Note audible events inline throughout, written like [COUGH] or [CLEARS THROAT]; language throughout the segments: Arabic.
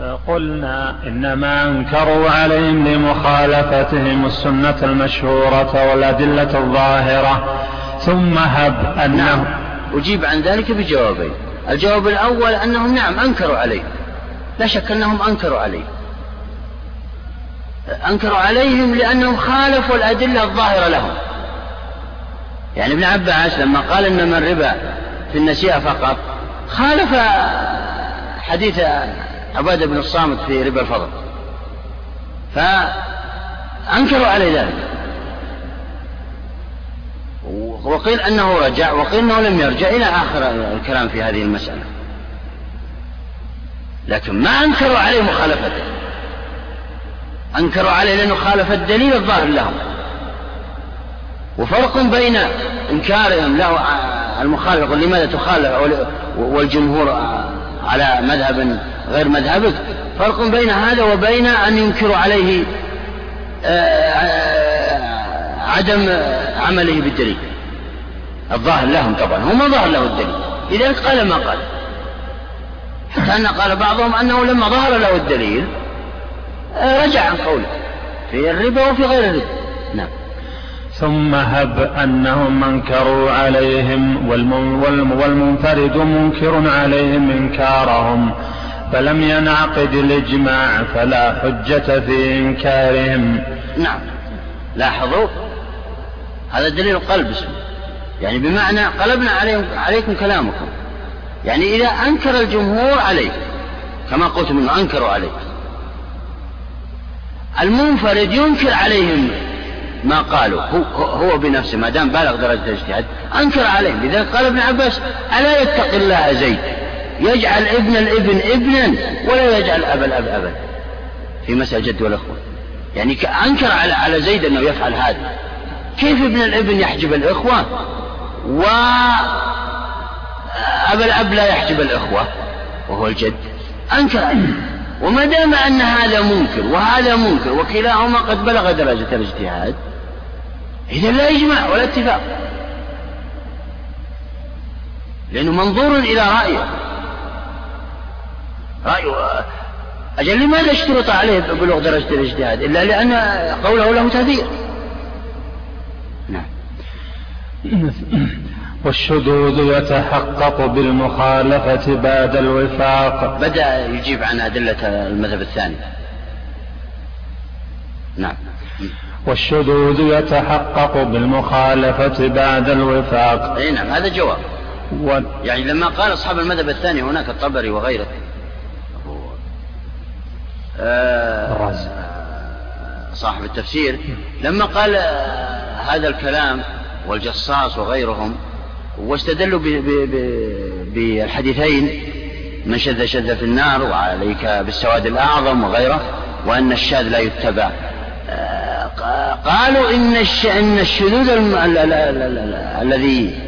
قلنا إنما أنكروا عليهم لمخالفتهم السنة المشهورة والأدلة الظاهرة. ثم هب أنهم نعم. أجيب عن ذلك بجوابين. الجواب الأول أنهم نعم أنكروا عليه. لا شك أنهم أنكروا عليه. أنكروا عليهم لأنهم خالفوا الأدلة الظاهرة لهم. يعني ابن عباس لما قال إنما الربا في النسيئة فقط خالف حديث عبادة بن الصامت في ربا الفضل. فأنكروا عليه ذلك. وقيل أنه رجع وقيل أنه لم يرجع إلى آخر الكلام في هذه المسألة. لكن ما أنكروا عليه مخالفته أنكروا عليه لأنه خالف الدليل الظاهر لهم. وفرق بين إنكارهم له المخالف لماذا تخالف؟ والجمهور على مذهب غير مذهبك. فرق بين هذا وبين أن ينكروا عليه عدم عمله بالدليل. الظاهر لهم طبعا هو ما ظهر له الدليل. لذلك قال ما قال. حتى أن قال بعضهم أنه لما ظهر له الدليل رجع عن قوله في الربا وفي غير الربا. نعم. ثم هب أنهم منكروا عليهم والمنفرد منكر عليهم إنكارهم. فلم ينعقد الإجماع فلا حجة في إنكارهم. نعم. لاحظوا؟ هذا دليل القلب يعني بمعنى قلبنا عليهم عليكم كلامكم. يعني إذا أنكر الجمهور عليه كما قلت منه أنكروا عليه المنفرد ينكر عليهم ما قالوا. هو, هو بنفسه ما دام بالغ درجة الاجتهاد أنكر عليهم. لذلك قال ابن عباس ألا يتقي الله زيد؟ يجعل ابن الابن ابنا ولا يجعل أبا الأب أبا في مسألة الجد والأخوة. يعني أنكر على على زيد أنه يفعل هذا. كيف ابن الابن يحجب الإخوة و أبا الأب لا يحجب الإخوة وهو الجد؟ أنكر. وما دام أن هذا منكر وهذا منكر وكلاهما قد بلغ درجة الاجتهاد إذا لا إجماع ولا اتفاق. لأنه منظور إلى رأيه. رأيه أجل لماذا اشترط عليه بلوغ درجة الاجتهاد؟ إلا لأن قوله له تأثير نعم. والشذوذ يتحقق بالمخالفة بعد الوفاق. بدأ يجيب عن أدلة المذهب الثاني. نعم. والشذوذ يتحقق بالمخالفة بعد الوفاق. أي نعم هذا جواب. و... يعني لما قال أصحاب المذهب الثاني هناك الطبري وغيره آه صاحب التفسير. لما قال هذا الكلام والجصاص وغيرهم واستدلوا بالحديثين من شذ شذ في النار وعليك بالسواد الأعظم وغيره وأن الشاذ لا يتبع. قالوا إن إن الشذوذ الذي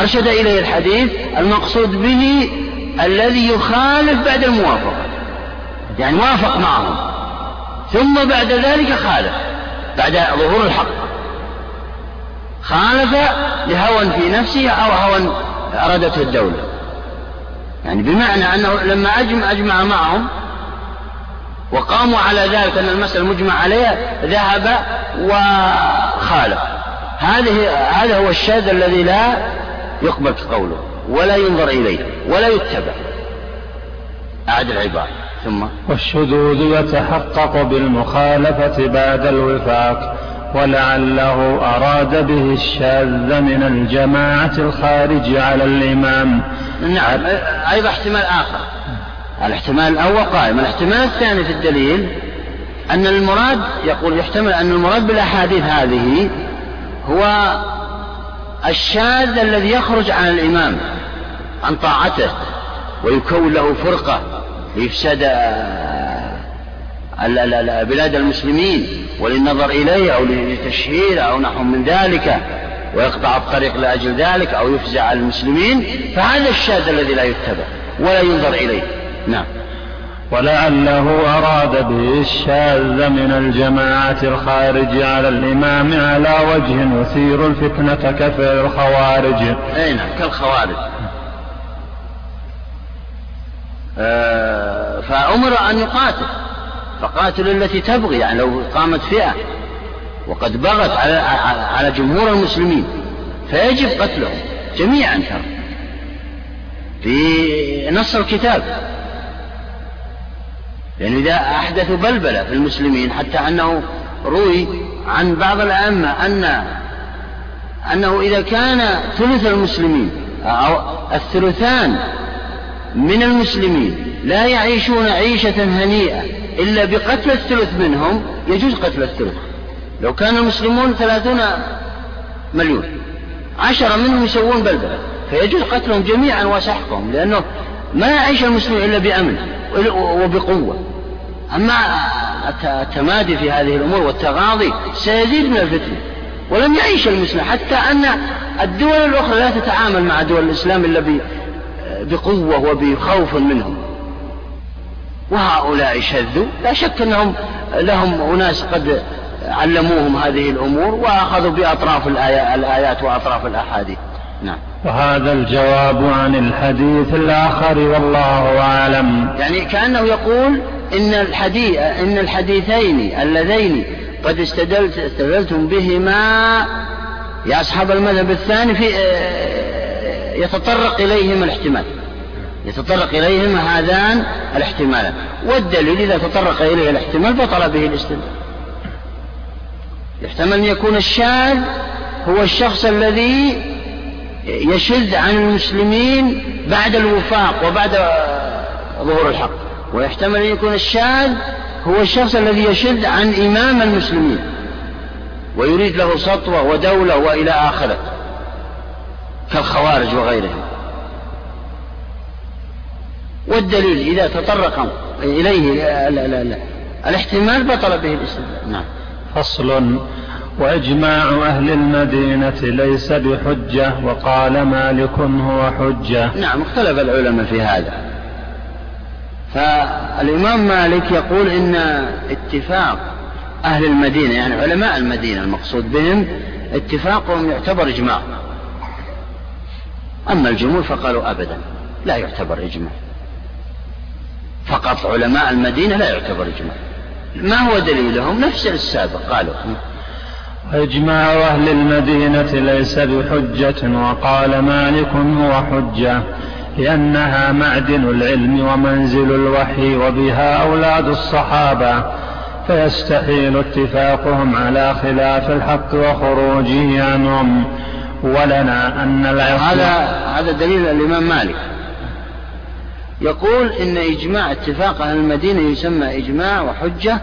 أرشد إليه الحديث المقصود به الذي يخالف بعد الموافقة. يعني وافق معهم. ثم بعد ذلك خالف بعد ظهور الحق. خالف لهوى في نفسه أو هوى أرادته الدولة. يعني بمعنى أنه لما أجمع, أجمع معهم وقاموا على ذلك أن المسألة مجمع عليها ذهب وخالف. هذه هذا هو الشاذ الذي لا يقبل قوله ولا ينظر إليه ولا يتبع. أعد العبارة. ثم والشذوذ يتحقق بالمخالفة بعد الوفاق ولعله أراد به الشاذ من الجماعة الخارج على الإمام. نعم أيضا احتمال آخر. الاحتمال الأول قائم الاحتمال الثاني في الدليل أن المراد يقول يحتمل أن المراد بالأحاديث هذه هو الشاذ الذي يخرج عن الإمام عن طاعته ويكون له فرقة. لإفساد بلاد المسلمين وللنظر إليه أو لتشهير أو نحو من ذلك ويقطع الطريق لأجل ذلك أو يفزع المسلمين فهذا الشاذ الذي لا يتبع ولا ينظر إليه. نعم. ولعله أراد به الشاذ من الجماعة الخارج على الإمام على وجه يثير الفتنة كفعل الخوارج. أي نعم كالخوارج. آه فأمر أن يقاتل. فقاتل التي تبغي يعني لو قامت فئة وقد بغت على على جمهور المسلمين فيجب قتلهم جميعا ترى. في نص الكتاب. لأن إذا أحدثوا بلبلة في المسلمين حتى أنه روي عن بعض الأئمة أن أنه إذا كان ثلث المسلمين أو الثلثان من المسلمين لا يعيشون عيشة هنيئة إلا بقتل الثلث منهم يجوز قتل الثلث. لو كان المسلمون ثلاثون مليون عشرة منهم يسوون بلبلة فيجوز قتلهم جميعا وسحقهم لأنه ما يعيش المسلم إلا بأمن وبقوة. أما التمادي في هذه الأمور والتغاضي سيزيد من الفتنة ولم يعيش المسلم حتى أن الدول الأخرى لا تتعامل مع دول الإسلام إلا بقوة وبخوف منهم. وهؤلاء شذوا لا شك أنهم لهم أناس قد علموهم هذه الأمور وأخذوا بأطراف الآيات وأطراف الأحاديث. نعم. وهذا الجواب عن الحديث الآخر والله أعلم. يعني كأنه يقول إن الحديث إن الحديثين اللذين قد استدلت استدلتم بهما يا أصحاب المذهب الثاني في يتطرق إليهما الاحتمال. يتطرق إليهما هذان الاحتمالان. والدليل إذا تطرق إليه الاحتمال بطل به الاستدلال. يحتمل أن يكون الشاذ هو الشخص الذي يشذ عن المسلمين بعد الوفاق وبعد ظهور الحق. ويحتمل أن يكون الشاذ هو الشخص الذي يشذ عن إمام المسلمين. ويريد له سطوة ودولة وإلى آخره. كالخوارج وغيرهم. والدليل إذا تطرق إليه لا لا لا الاحتمال بطل به الاستدلال نعم. فصل. وإجماع أهل المدينة ليس بحجة وقال مالك هو حجة. نعم اختلف العلماء في هذا. فالإمام مالك يقول إن اتفاق أهل المدينة يعني علماء المدينة المقصود بهم اتفاقهم يعتبر إجماع. أما الجمهور فقالوا أبدا لا يعتبر إجماع. فقط علماء المدينة لا يعتبر إجماع. ما هو دليلهم نفس السابق قالوا. إجماع أهل المدينة ليس بحجة وقال مالك هو حجة لأنها معدن العلم ومنزل الوحي وبها أولاد الصحابة. فيستحيل اتفاقهم على خلاف الحق وخروجه عنهم ولنا أن هذا هذا دليل الإمام مالك. يقول إن إجماع اتفاق أهل المدينة يسمى إجماع وحجة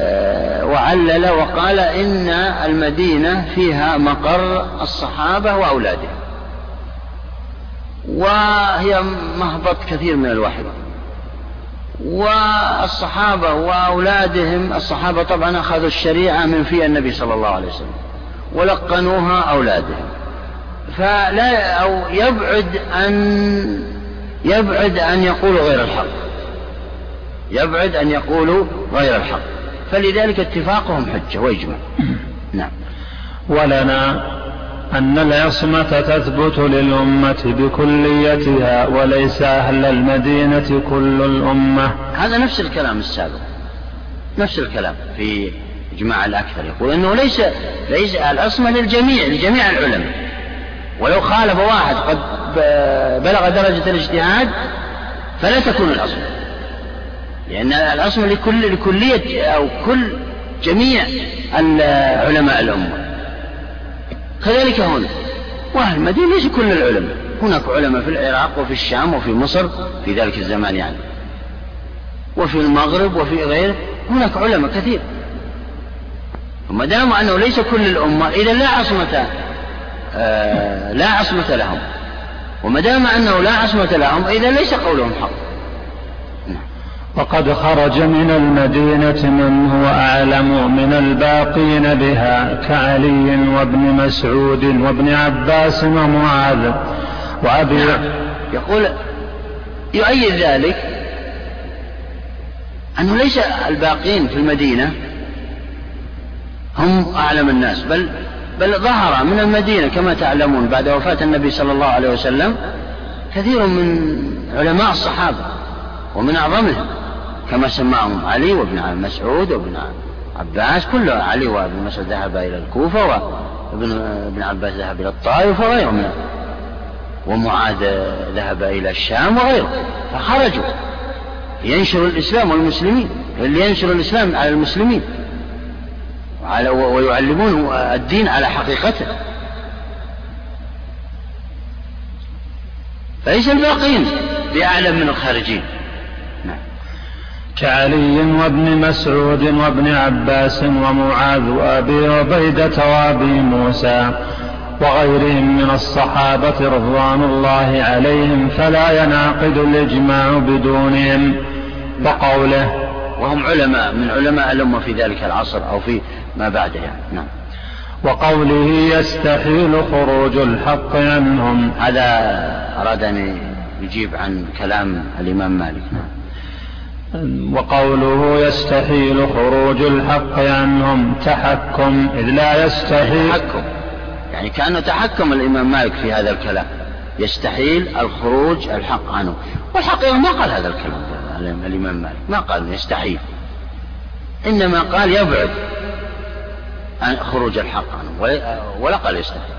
آه، وعلل وقال إن المدينة فيها مقر الصحابة وأولادهم. وهي مهبط كثير من الوحي. والصحابة وأولادهم الصحابة طبعا أخذوا الشريعة من في النبي صلى الله عليه وسلم ولقنوها أولادهم. فلا أو يبعد أن يبعد أن يقولوا غير الحق. يبعد أن يقولوا غير الحق. فلذلك اتفاقهم حجة وإجماع. [COUGHS] نعم. ولنا أن العصمة تثبت للأمة بكليتها وليس أهل المدينة كل الأمة. هذا نفس الكلام السابق. نفس الكلام في إجماع الأكثر. يقول أنه ليس ليس العصمة للجميع لجميع العلماء. ولو خالف واحد قد بلغ درجة الاجتهاد فلا تكون العصمة لأن العصمة لكل لكلية أو كل جميع علماء الأمة. كذلك هنا وأهل المدينة ليس كل العلماء. هناك علماء في العراق وفي الشام وفي مصر في ذلك الزمان يعني. وفي المغرب وفي غيره هناك علماء كثير. وما دام أنه ليس كل الأمة إذا لا عصمة لا عصمة لهم. وما دام أنه لا عصمة لهم إذا ليس قولهم حق. وقد خرج من المدينة من هو أعلم من الباقين بها كعلي وابن مسعود وابن عباس ومعاذ وأبي نعم. يقول يؤيد ذلك أنه ليس الباقين في المدينة هم أعلم الناس بل بل ظهر من المدينة كما تعلمون بعد وفاة النبي صلى الله عليه وسلم كثير من علماء الصحابة ومن أعظمهم كما سماهم علي وابن مسعود وابن عباس كل علي وابن مسعود ذهب إلى الكوفة وابن ابن عباس ذهب إلى الطائف وغيرهم ومعاذ ذهب إلى الشام وغيره فخرجوا ينشر الإسلام والمسلمين لينشر الإسلام على المسلمين. وعلى ويعلمون الدين على حقيقته. فليس الباقين بأعلم من الخارجين. نعم. كعلي وابن مسعود وابن عباس ومعاذ وأبي عبيدة وأبي موسى وغيرهم من الصحابة رضوان الله عليهم فلا ينعقد الإجماع بدونهم. وقوله وهم علماء من علماء الأمة في ذلك العصر أو في ما بعده يعني. نعم. وقوله يستحيل خروج الحق عنهم. هذا أراد أن يجيب عن كلام الإمام مالك. وقوله يستحيل خروج الحق عنهم. تحكم إذ لا يستحيل. تحكم. يعني كأنه تحكم الإمام مالك في هذا الكلام. يستحيل الخروج الحق عنه. والحقيقة ما قال هذا الكلام. الإمام مالك. ما قال يستحيل إنما قال يبعد عن خروج الحق عنه ولا قال يستحيل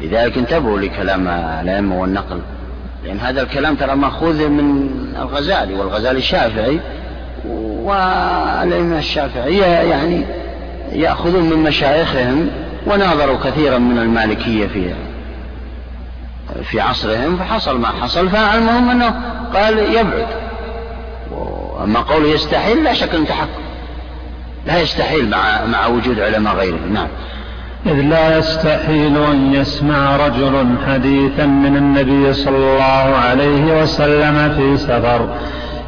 لذلك انتبهوا لكلام الأئمة والنقل لأن هذا الكلام ترى مأخوذ من الغزالي والغزالي الشافعي والأئمة الشافعية يعني يأخذون من مشايخهم وناظروا كثيرا من المالكية في في عصرهم فحصل ما حصل فالمهم أنه قال يبعد. أما قوله يستحيل لا شك أنه تحكم لا يستحيل مع مع وجود علماء غيره. نعم. إذ لا يستحيل أن يسمع رجل حديثا من النبي صلى الله عليه وسلم في سفر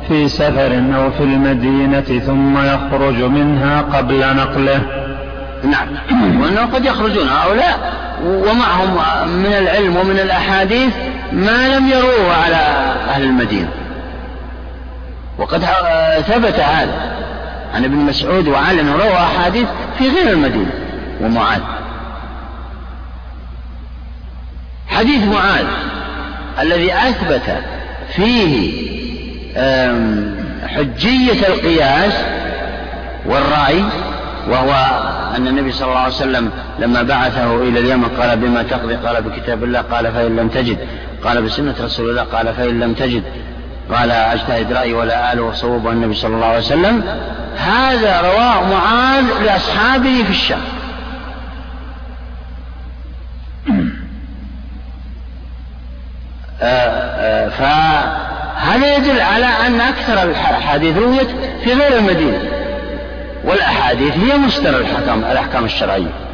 في سفر أو في المدينة ثم يخرج منها قبل نقله. نعم. [CLEARS THROAT] وأنه قد يخرجون هؤلاء ومعهم من العلم ومن الأحاديث ما لم يروه على أهل المدينة. وقد ثبت هذا عن ابن مسعود وعلي أنه روى أحاديث في غير المدينة ومعاذ. حديث معاذ الذي أثبت فيه حجية القياس والرأي وهو أن النبي صلى الله عليه وسلم لما بعثه إلى اليمن قال بما تقضي؟ قال بكتاب الله قال فإن لم تجد. قال بسنة رسول الله قال فإن لم تجد. قال أجتهد رأيي ولا آل وصوب النبي صلى الله عليه وسلم. هذا رواه معاذ لأصحابه في الشام. آه، آه، فهذا يدل على أن أكثر الأحاديث رويت في غير المدينة؟ والأحاديث هي مصدر الحكم الأحكام الشرعية.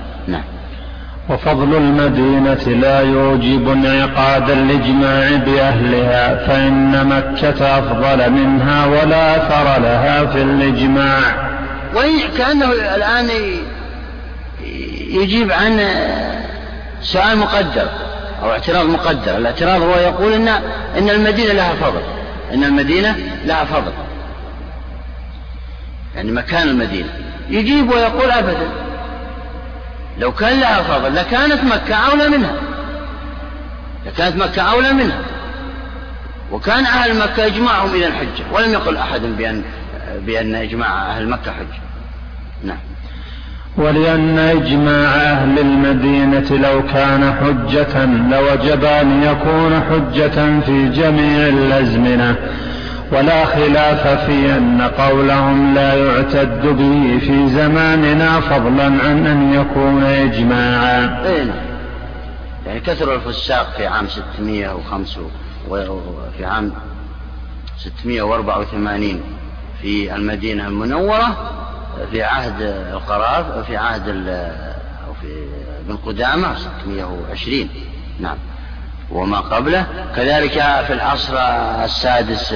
وفضل المدينة لا يوجب انعقاد الإجماع بأهلها فإن مكة أفضل منها ولا أثر لها في الإجماع. وكأنه الآن يجيب عن سؤال مقدر أو اعتراض مقدر الاعتراض هو يقول إن إن المدينة لها فضل. إن المدينة لها فضل. يعني مكان المدينة. يجيب ويقول أبدا. لو كان لها فضل لكانت مكة أولى منها. لكانت مكة أولى منها. وكان أهل مكة إجماعهم إلى الحجة ولم يقل أحد بأن بأن إجماع أهل مكة حجة. نعم. ولأن إجماع أهل المدينة لو كان حجة لوجب أن يكون حجة في جميع الأزمنة. ولا خلاف في أن قولهم لا يعتد به في زماننا فضلا عن أن يكون إجماعا. إيه. يعني كثر الفساق في عام 605 وفي عام 684 في المدينة المنورة في عهد القراف في عهد أو في ابن قدامة 620 نعم. وما قبله. كذلك في العصر السادس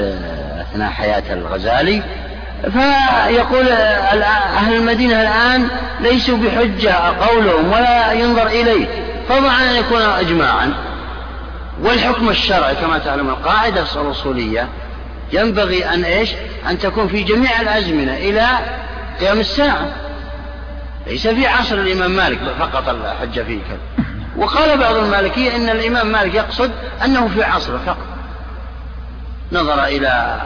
أثناء حياة الغزالي فيقول أهل المدينة الآن ليسوا بحجة قولهم ولا ينظر إليه فضلا أن يكون إجماعا. والحكم الشرعي كما تعلم القاعدة الأصولية ينبغي أن إيش؟ أن تكون في جميع الأزمنة إلى قيام الساعة. ليس في عصر الإمام مالك فقط الحجة فيه كذا. وقال بعض المالكية إن الإمام مالك يقصد أنه في عصره فقط. نظر إلى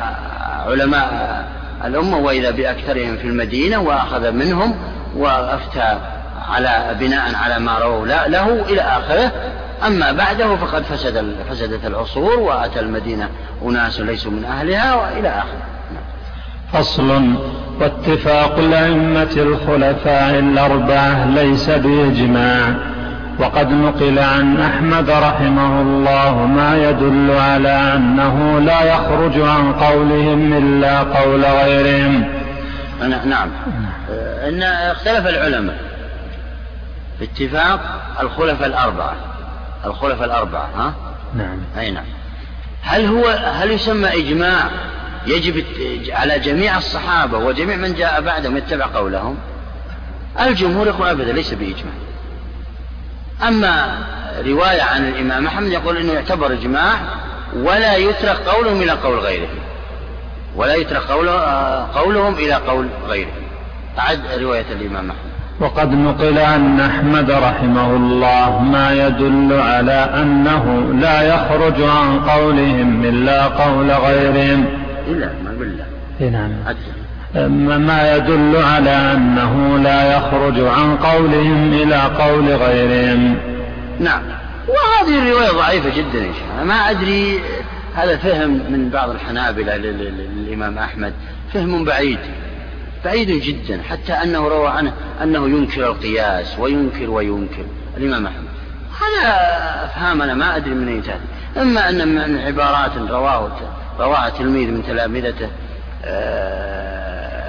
علماء الأمة وإذا بأكثرهم في المدينة وأخذ منهم وأفتى على بناء على ما رووا له إلى آخره. أما بعده فقد فسد فسدت العصور وأتى المدينة أناس ليسوا من أهلها وإلى آخره. فصل. واتفاق الأئمة الخلفاء الأربعة ليس بإجماع. وقد نقل عن أحمد رحمه الله ما يدل على أنه لا يخرج عن قولهم إلا قول غيرهم. نعم. إن اختلف العلماء باتفاق الخلفاء الأربعة. الخلفاء الأربعة ها؟ نعم. أي نعم. هل هو هل يسمى إجماع يجب على جميع الصحابة وجميع من جاء بعدهم يتبع قولهم؟ الجمهور يقول أبدا ليس بإجماع. أما رواية عن الإمام أحمد يقول أنه يعتبر إجماع ولا يترك قولهم إلى قول غيرهم ولا يترك قولهم إلى قول غيرهم أعد رواية الإمام أحمد. وقد نقل عن أحمد رحمه الله ما يدل على أنه لا يخرج عن قولهم إلا قول غيرهم. إلا ما بالله نعم. ما يدل على أنه لا يخرج عن قولهم إلى قول غيرهم. نعم. وهذه الرواية ضعيفة جدا يا شيخ. ما أدري هذا فهم من بعض الحنابلة للإمام أحمد. فهم بعيد بعيد جدا. حتى أنه روى عنه أنه ينكر القياس وينكر وينكر. الإمام أحمد. هذا أفهام أنا ما أدري من أين تأتي إما أن من عبارات رواه رواها تلميذ من تلامذته آه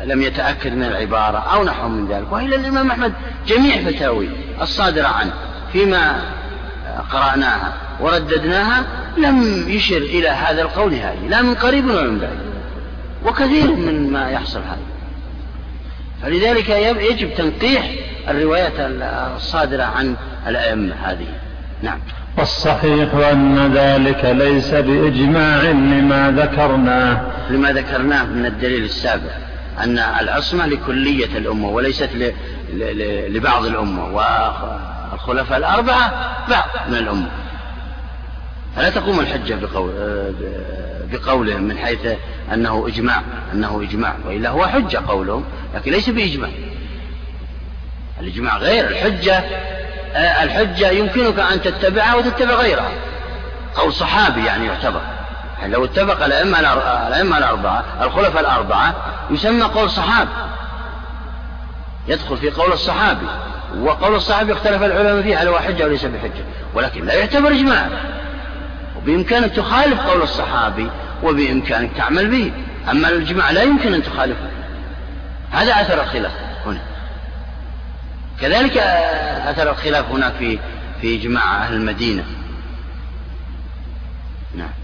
لم يتأكد من العبارة أو نحو من ذلك وإلا الإمام أحمد جميع فتاوي الصادرة عنه فيما قرأناها ورددناها لم يشر إلى هذا القول هذه لا من قريب ولا من بعيد وكثير من ما يحصل هذا. فلذلك يجب تنقيح الروايات الصادرة عن الأئمة هذه. نعم. والصحيح أن ذلك ليس بإجماع لما ذكرناه. لما ذكرناه من الدليل السابق. أن العصمة لكلية الأمة وليست لبعض الأمة والخلفاء الأربعة بعض من الأمة. فلا تقوم الحجة بقول بقولهم من حيث أنه إجماع أنه إجماع وإلا هو حجة قولهم لكن ليس بإجماع. الإجماع غير الحجة آه، الحجة يمكنك أن تتبعها وتتبع غيرها قول صحابي يعني يعتبر. لو اتفق الأئمة الأربعة الخلفاء الأربعة يسمى قول صحابي يدخل في قول الصحابي. وقول الصحابي اختلف العلماء فيه هل هو حجة وليس بحجة. ولكن لا يعتبر إجماع. وبإمكانك تخالف قول الصحابي وبإمكانك تعمل به. أما الإجماع لا يمكن أن تخالفه. هذا أثر الخلاف هنا. كذلك أثر الخلاف هناك في في إجماع أهل المدينة. نعم.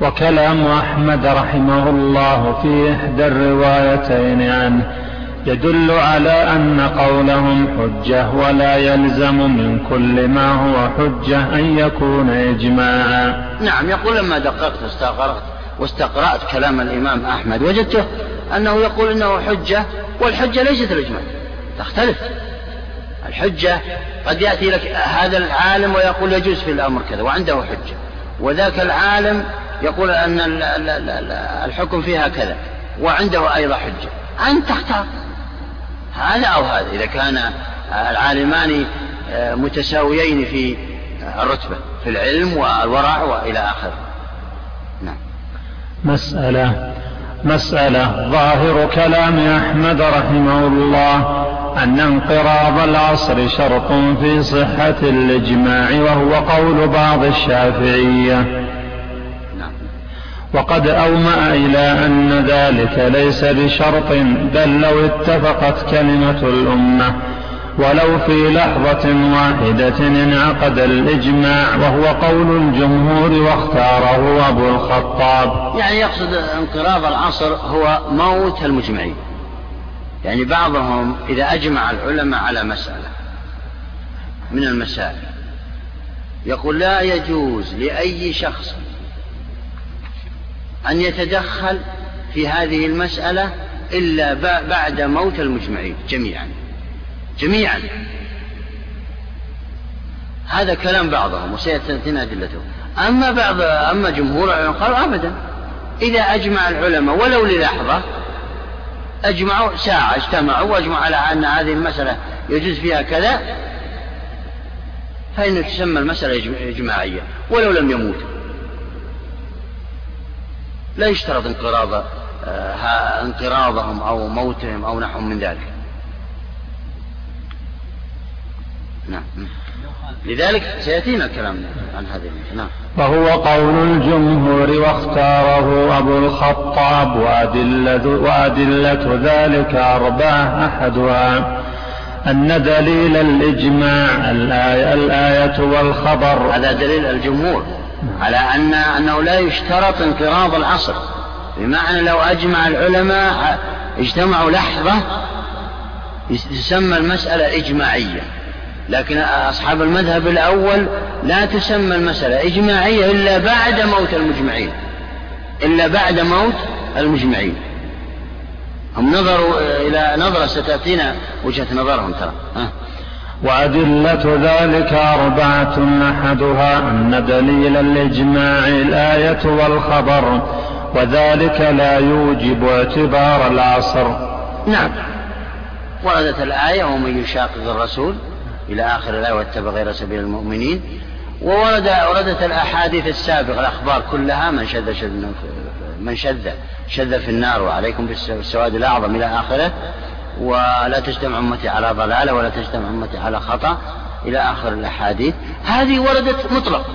وكلام أحمد رحمه الله في إحدى الروايتين عنه يدل على أن قولهم حجة ولا يلزم من كل ما هو حجة أن يكون إجماعا. نعم يقول لما دققت واستقرأت واستقرأت كلام الإمام أحمد وجدته أنه يقول إنه حجة والحجة ليست الإجماع تختلف. الحجة قد يأتي لك هذا العالم ويقول يجوز في الأمر كذا وعنده حجة وذاك العالم يقول أن الحكم فيها كذا وعنده أيضا حجة. أنت تختار. هذا أو هذا إذا كان العالمان متساويين في الرتبة في العلم والورع وإلى آخره. نعم. مسألة مسألة. ظاهر كلام أحمد رحمه الله أن انقراض العصر شرط في صحة الإجماع وهو قول بعض الشافعية. وقد أومأ إلى أن ذلك ليس بشرط بل لو اتفقت كلمة الأمة ولو في لحظة واحدة انعقد الإجماع وهو قول الجمهور واختاره أبو الخطاب. يعني يقصد انقراض العصر هو موت المجمعين. يعني بعضهم إذا أجمع العلماء على مسألة من المسائل يقول لا يجوز لأي شخص أن يتدخل في هذه المسألة إلا بعد موت المجمعين جميعا. جميعا. هذا كلام بعضهم وسيأتينا أدلته. أما بعض أما جمهور العلماء قالوا أبدا. إذا أجمع العلماء ولو للحظة أجمعوا ساعة اجتمعوا وأجمعوا على أن هذه المسألة يجوز فيها كذا فإنه تسمى المسألة إجماعية ولو لم يموتوا لا يشترط انقراض آه، انقراضهم أو موتهم أو نحو من ذلك. نعم. لذلك سيأتينا الكلام عن هذه نعم. وهو قول الجمهور واختاره أبو الخطاب وأدلة, وأدلة ذلك أربعة أحدها. أن دليل الإجماع الآية, الآية والخبر. هذا دليل الجمهور. على أن أنه لا يشترط انقراض العصر. بمعنى لو أجمع العلماء اجتمعوا لحظة تسمى المسألة إجماعية. لكن أصحاب المذهب الأول لا تسمى المسألة إجماعية إلا بعد موت المجمعين. إلا بعد موت المجمعين. هم نظروا إلى نظرة ستأتينا وجهة نظرهم ترى. ها. وأدلة ذلك أربعة أحدها أن دليل الإجماع الآية والخبر وذلك لا يوجب اعتبار العصر. نعم. وردت الآية ومن يشاقق الرسول إلى آخر الآية واتبع غير سبيل المؤمنين وورد وردت الأحاديث السابقة الأخبار كلها من شذ شذ من شذ شذ في النار وعليكم بالسواد الأعظم إلى آخره ولا تجتمع أمتي على ضلالة ولا تجتمع أمتي على خطأ إلى آخر الأحاديث. هذه وردت مطلق.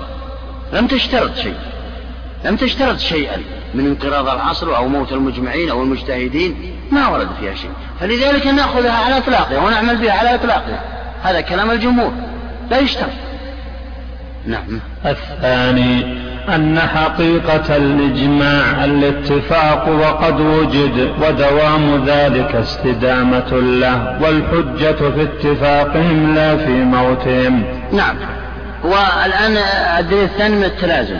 لم تشترط شيء. لم تشترط شيئا من انقراض العصر أو موت المجمعين أو المجتهدين. ما ورد فيها شيء. فلذلك نأخذها على إطلاقها ونعمل بها على إطلاقها. هذا كلام الجمهور. لا يشترط. نعم. الثاني أن حقيقة الإجماع الاتفاق وقد وجد ودوام ذلك استدامة له والحجة في اتفاقهم لا في موتهم. نعم. والآن الدليل الثاني من التلازم.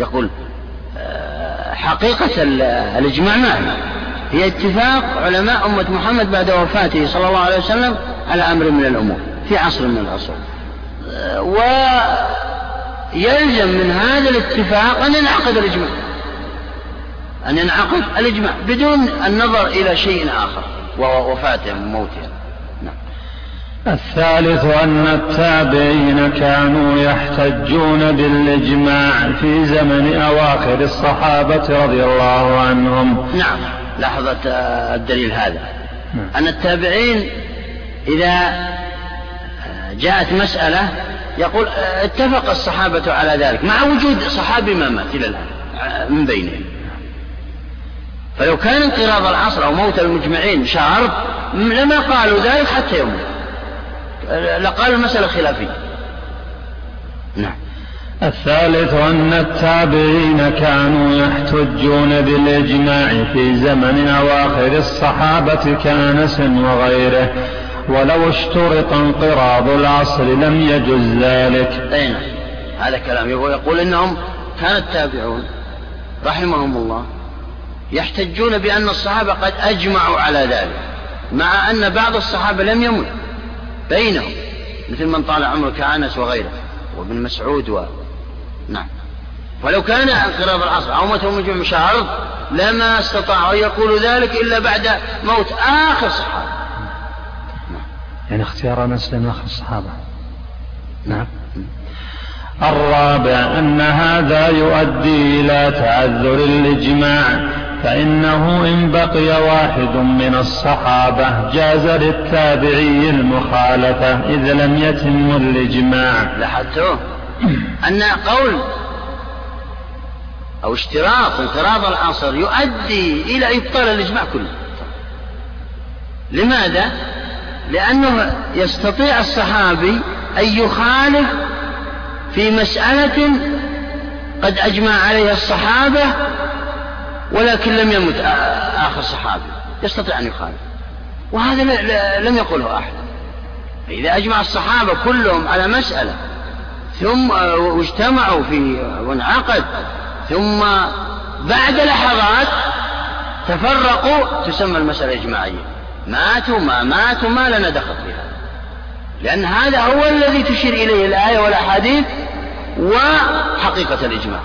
يقول حقيقة الإجماع ما هي؟ اتفاق علماء أمة محمد بعد وفاته صلى الله عليه وسلم على أمر من الأمور في عصر من العصور. آه، ويلزم من هذا الاتفاق أن ينعقد الإجماع. أن ينعقد الإجماع بدون النظر إلى شيء آخر وهو وفاتهم وموتهم نعم. الثالث أن التابعين كانوا يحتجون بالإجماع في زمن أواخر الصحابة رضي الله عنهم. نعم. لاحظت الدليل هذا. نعم. أن التابعين إذا جاءت مسألة يقول اتفق الصحابة على ذلك مع وجود صحابي ما مات إلى الآن من بينهم. فلو كان انقراض العصر أو موت المجمعين شرط لما قالوا ذلك حتى يوم. لقالوا المسألة خلافية. نعم. الثالث أن التابعين كانوا يحتجون بالإجماع في زمن أواخر الصحابة كأنس وغيره. ولو اشترط انقراض العصر لم يجز ذلك. أين هذا كلام يقول إنهم كان التابعون رحمهم الله يحتجون بأن الصحابة قد أجمعوا على ذلك مع أن بعض الصحابة لم يمت بينهم مثل من طال عمره كأنس وغيره وابن مسعود و... نعم. ولو كان انقراض العصر أو موت مجمع شهر لما استطاعوا أن يقولوا ذلك إلا بعد موت آخر صحابة. نعم. يعني اختيار أنس لم آخر الصحابة. نعم. الرابع أن هذا يؤدي إلى تعذر الإجماع فإنه إن بقي واحد من الصحابة جاز للتابعي المخالفة إذ لم يتم الإجماع. لاحظتم أن قول أو اشتراط انقراض العصر يؤدي إلى إبطال الإجماع كله. لماذا؟ لأنه يستطيع الصحابي أن يخالف في مسألة قد أجمع عليها الصحابة ولكن لم يمت آخر صحابي. يستطيع أن يخالف. وهذا لم يقله أحد. إذا أجمع الصحابة كلهم على مسألة ثم واجتمعوا في وانعقد ثم بعد لحظات تفرقوا تسمى المسألة إجماعية. ماتوا ما ماتوا ما لنا دخل في هذا. لأن هذا هو الذي تشير إليه الآية والأحاديث وحقيقة الإجماع.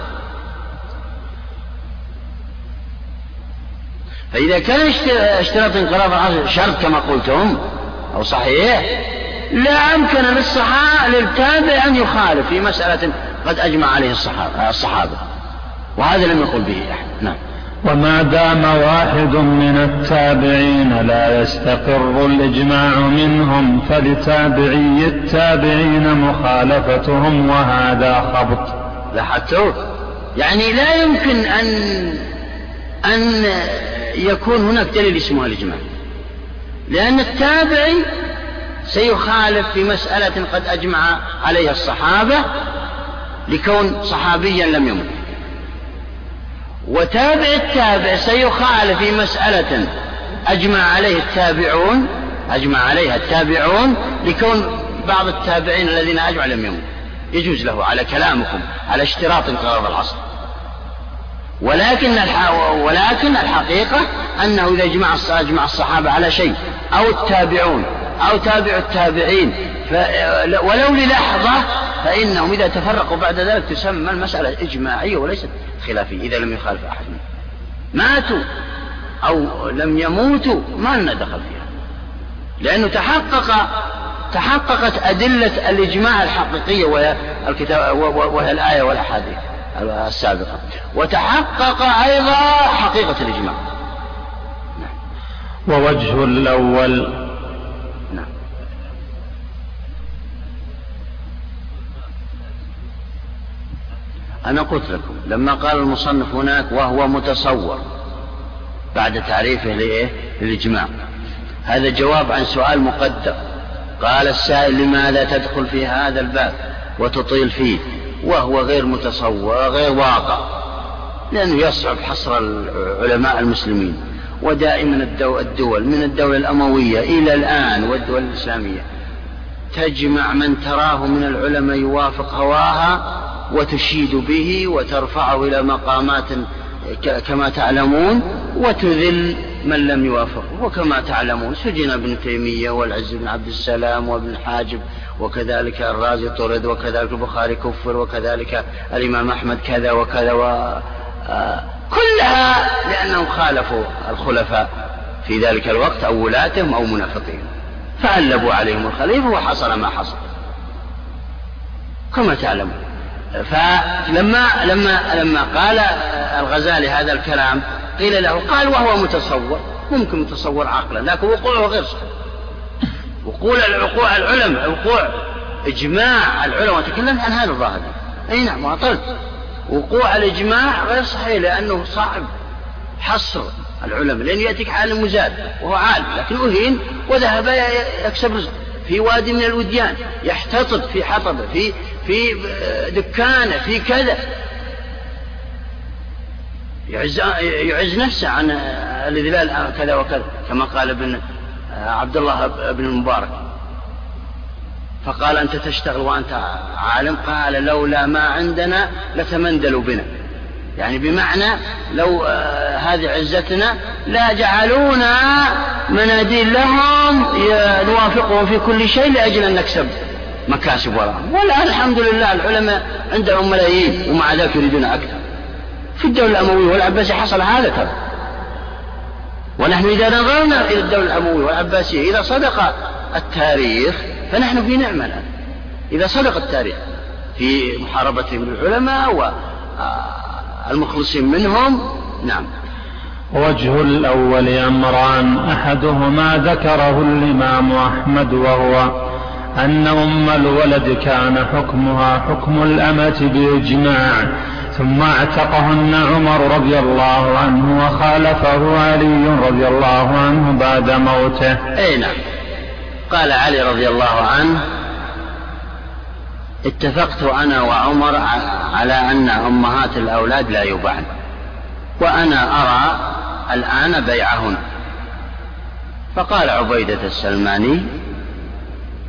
فإذا كان اشتراط انقراض العصر شرط كما قلتم أو صحيح لا أمكن للتابع أن يخالف في مسألة قد أجمع عليه الصحابة, الصحابة. وهذا لم يقل به أحد. نعم. وما دام واحد من التابعين لا يستقر الإجماع منهم فلتابعي التابعين مخالفتهم وهذا خبط. لاحظتوا يعني لا يمكن أن أن يكون هناك دليل اسمه الإجماع. لأن التابعي سيخالف في مسألة قد أجمع عليها الصحابة لكون صحابيا لم يمت. وتابع التابع سيخالف في مسألة. أجمع عليه التابعون أجمع عليها التابعون لكون بعض التابعين الذين أجمع لم يمت يجوز له على كلامكم على اشتراط انقراض العصر. ولكن ولكن الحقيقة أنه إذا اجمع أجمع الصحابة على شيء أو التابعون أو تابع التابعين ولو للحظة فإنهم إذا تفرقوا بعد ذلك تسمى المسألة إجماعية وليست خلافية إذا لم يخالف أحد منهم. ماتوا أو لم يموتوا ما لنا دخل فيها. لأنه تحقق تحققت أدلة الإجماع الحقيقية وهي الكتاب وهي الآية والأحاديث. السابقة. وتحقق أيضا حقيقة الإجماع. نعم. ووجه الأول. نعم. أنا قلت لكم لما قال المصنف هناك وهو متصور بعد تعريفه لإيه؟ للإجماع. هذا جواب عن سؤال مقدر قال السائل لماذا تدخل في هذا الباب وتطيل فيه؟ وهو غير متصور غير واقع لأنه يصعب حصر علماء المسلمين. ودائما الدول من الدولة الأموية إلى الآن والدول الإسلامية تجمع من تراه من العلماء يوافق هواها وتشيد به وترفعه إلى مقامات كما تعلمون وتذل من لم يوافقه. وكما تعلمون سجن ابن تيمية والعز بن عبد السلام وابن حاجب وكذلك الرازي طرد وكذلك البخاري كفر وكذلك الإمام أحمد كذا وكذا و آه، كلها لأنهم خالفوا الخلفاء في ذلك الوقت أو ولاتهم أو منافقين. فألبوا عليهم الخليفة وحصل ما حصل. كما تعلمون. فلما لما لما قال الغزالي هذا الكلام قيل له قال وهو متصور. ممكن متصور عقلا لكن وقوعه غير صحيح. وقوع الوقوع العلماء وقوع إجماع العلماء تكلمت عن هذا الظاهر. أي نعم واطلت وقوع الإجماع غير صحيح لأنه صعب حصر العلماء لأنه يأتيك عالم مزاد وهو عالم لكن أهين وذهب يكسب رزق في وادي من الوديان يحتطب في حطبه في في دكانه في كذا. يعز يعز نفسه عن الإذلال كذا وكذا كما قال ابن عبد الله بن المبارك. فقال أنت تشتغل وأنت عالم؟ قال لولا ما عندنا لتمندلوا بنا. يعني بمعنى لو آه، هذه عزتنا لا جعلونا مناديل لهم نوافقهم في كل شيء لأجل أن نكسب مكاسب وراءهم والآن الحمد لله العلماء عندهم ملايين ومع ذلك يريدون أكثر. في الدولة الأموية والعباسية حصل هذا ترى. ونحن إذا نظرنا إلى الدولة الأموية والعباسية إذا صدق التاريخ فنحن في نعمة الآن. إذا صدق التاريخ في محاربتهم للعلماء و آه، منهم نعم. وجه الأول أمران أحدهما ذكره الإمام أحمد وهو أن أم الولد كان حكمها حكم الأمة بإجماع. ثم اعتقهن عمر رضي الله عنه وخالفه علي رضي الله عنه بعد موته. أي نعم. قال علي رضي الله عنه اتفقت أنا وعمر على أن أمهات الأولاد لا يباعن وأنا أرى الآن بيعهن. فقال عبيدة السلماني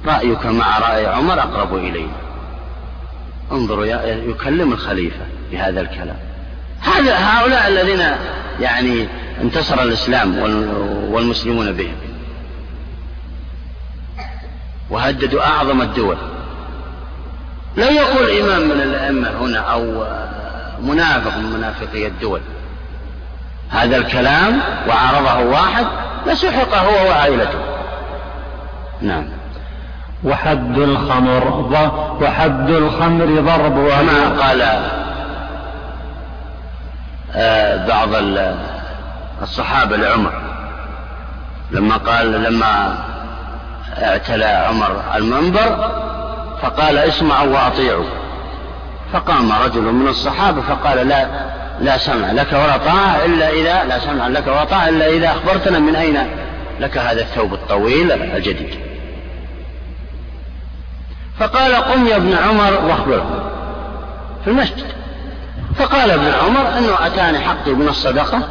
رأيك مع رأي عمر أقرب إلينا انظروا يكلم الخليفة. بهذا الكلام. هذا هؤلاء الذين يعني انتصر الإسلام والمسلمون بهم. وهددوا أعظم الدول. لا يقول إمام من الأئمة هنا أو منافق من منافقي الدول هذا الكلام وعرضه واحد لسحق هو وعائلته. نعم. وحد الخمر وحد الخمر ضرب كما قال بعض الصحابة لعمر. لما قال لما اعتلى عمر المنبر فقال اسمعوا وأطيعوا. فقام رجل من الصحابة فقال لا لا سمع لك ولا طاعة إلا إذا لا سمع لك ولا طاعة إلا إذا أخبرتنا من أين لك هذا الثوب الطويل الجديد. فقال قم يا ابن عمر واخبره في المسجد. فقال ابن عمر إنه أتاني حقي من الصدقة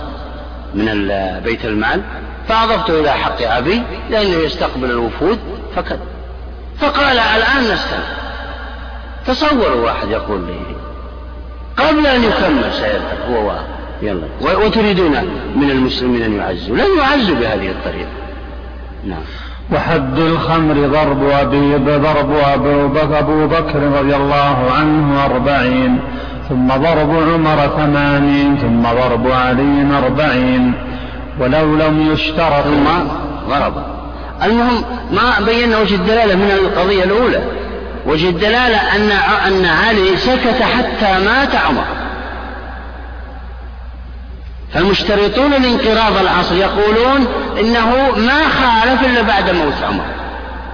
من بيت المال فأضفته إلى حق أبي لأنه يستقبل الوفود فكذا. فقال الآن نستمع. تصوروا واحد يقول لي قبل أن يكمل سيذهب هو يلا. وتريدون من المسلمين أن يعزوا؟ لن يعزوا بهذه الطريقة. نعم. وحد الخمر ضرب أبي ضرب أبو بكر رضي الله عنه أربعين. ثم ضرب عمر ثمانين ثم ضرب علي أربعين ولو لم يشترط. ثم ضرب. المهم ما بينا وجه الدلالة من القضية الأولى. وجه الدلالة أن أن علي سكت حتى مات عمر. فالمشترطون لانقراض العصر يقولون إنه ما خالف إلا بعد موت عمر.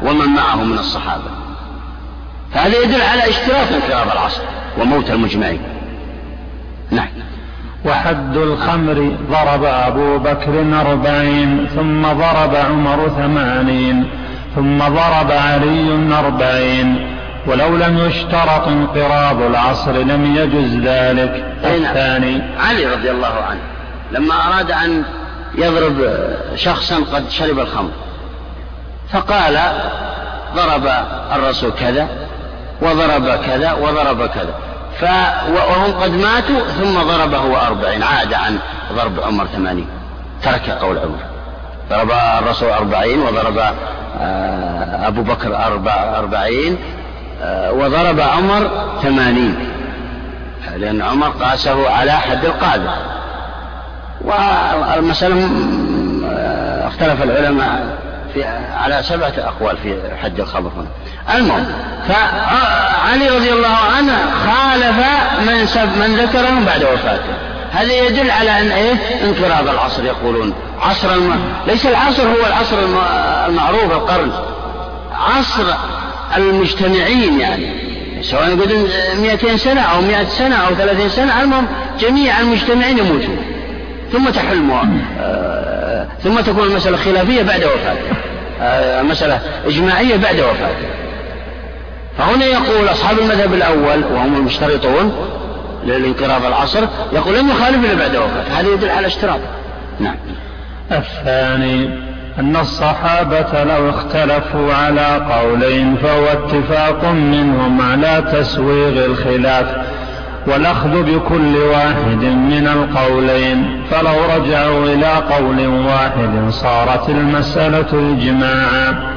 ومن معه من الصحابة. فهذا يدل على اشتراط انقراض العصر وموت المجمعين. نعم. وحد الخمر ضرب أبو بكر أربعين ثم ضرب عمر ثمانين ثم ضرب علي أربعين. ولو لم يشترط انقراض العصر لم يجز ذلك. نعم. الثاني. علي رضي الله عنه لما أراد أن يضرب شخصا قد شرب الخمر فقال ضرب الرسول كذا وضرب كذا وضرب كذا. ف وهم قد ماتوا ثم ضربه أربعين. عاد عن ضرب عمر ثمانين. ترك قول عمر. ضرب الرسول أربعين وضرب آه، أبو بكر أربع أربعين آه، وضرب عمر ثمانين. لأن عمر قاسه على حد القاذف. والمسألة اختلف العلماء في على سبعة أقوال في حد الخبر هنا. المهم فعلي رضي الله عنه خالف من سب من ذكرهم بعد وفاته. هذا يدل على أن إيه؟ انقراض العصر. يقولون عصر الم... ليس العصر هو العصر الم... المعروف القرن. عصر المجتمعين يعني. سواء يقولون 200 سنة أو 100 سنة أو 30 سنة المهم جميع المجتمعين يموتون. ثم تحل آه ثم تكون المسألة خلافية بعد وفاته آه مسألة إجماعية بعد وفاته. فهنا يقول أصحاب المذهب الأول وهم المشترطون للانقراض العصر يقول لم يخالف إلا بعد وفاته. هذا يدل على اشتراط. نعم. الثاني أن الصحابة لو اختلفوا على قولين فهو اتفاق منهم على تسويغ الخلاف. والأخذ بكل واحد من القولين. فلو رجعوا إلى قول واحد صارت المسألة إجماعا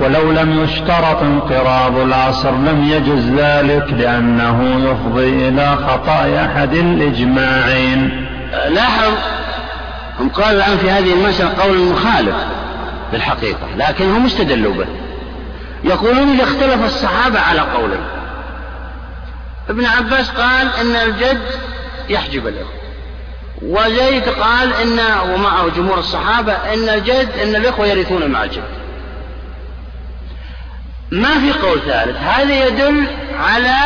ولو لم يشترط انقراض العصر لم يجز ذلك لأنه يفضي إلى خطأ أحد الإجماعين. لاحظ هم قالوا الآن في هذه المسألة قول مخالف بالحقيقة لكن هم استدلوا به. يقولون إذا اختلف الصحابة على قولين. ابن عباس قال إن الجد يحجب الاخوه وزيد قال إن ومعه جمهور الصحابة إن الجد إن الإخوة يرثون مع الجد. ما في قول ثالث. هذا يدل على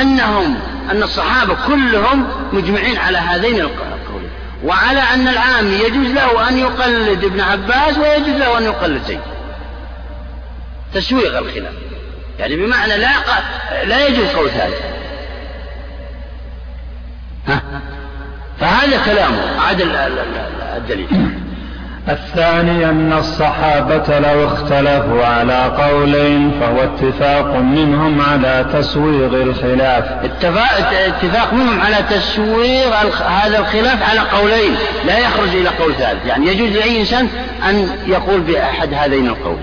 أنهم أن الصحابة كلهم مجمعين على هذين القولين. وعلى أن العام يجوز له أن يقلد ابن عباس ويجوز له أن يقلد زيد. تسويغ الخلاف. يعني بمعنى لا لا يجوز قول ثالث. ها؟ فهذا كلامه عدل الدليل الثاني أن الصحابة لو اختلفوا على قولين فهو اتفاق منهم على تسويغ الخلاف. اتفاق, اتفاق منهم على تسويغ هذا الخلاف على قولين لا يخرج إلى قول ثالث. يعني يجوز لأي إنسان أن يقول بأحد هذين القول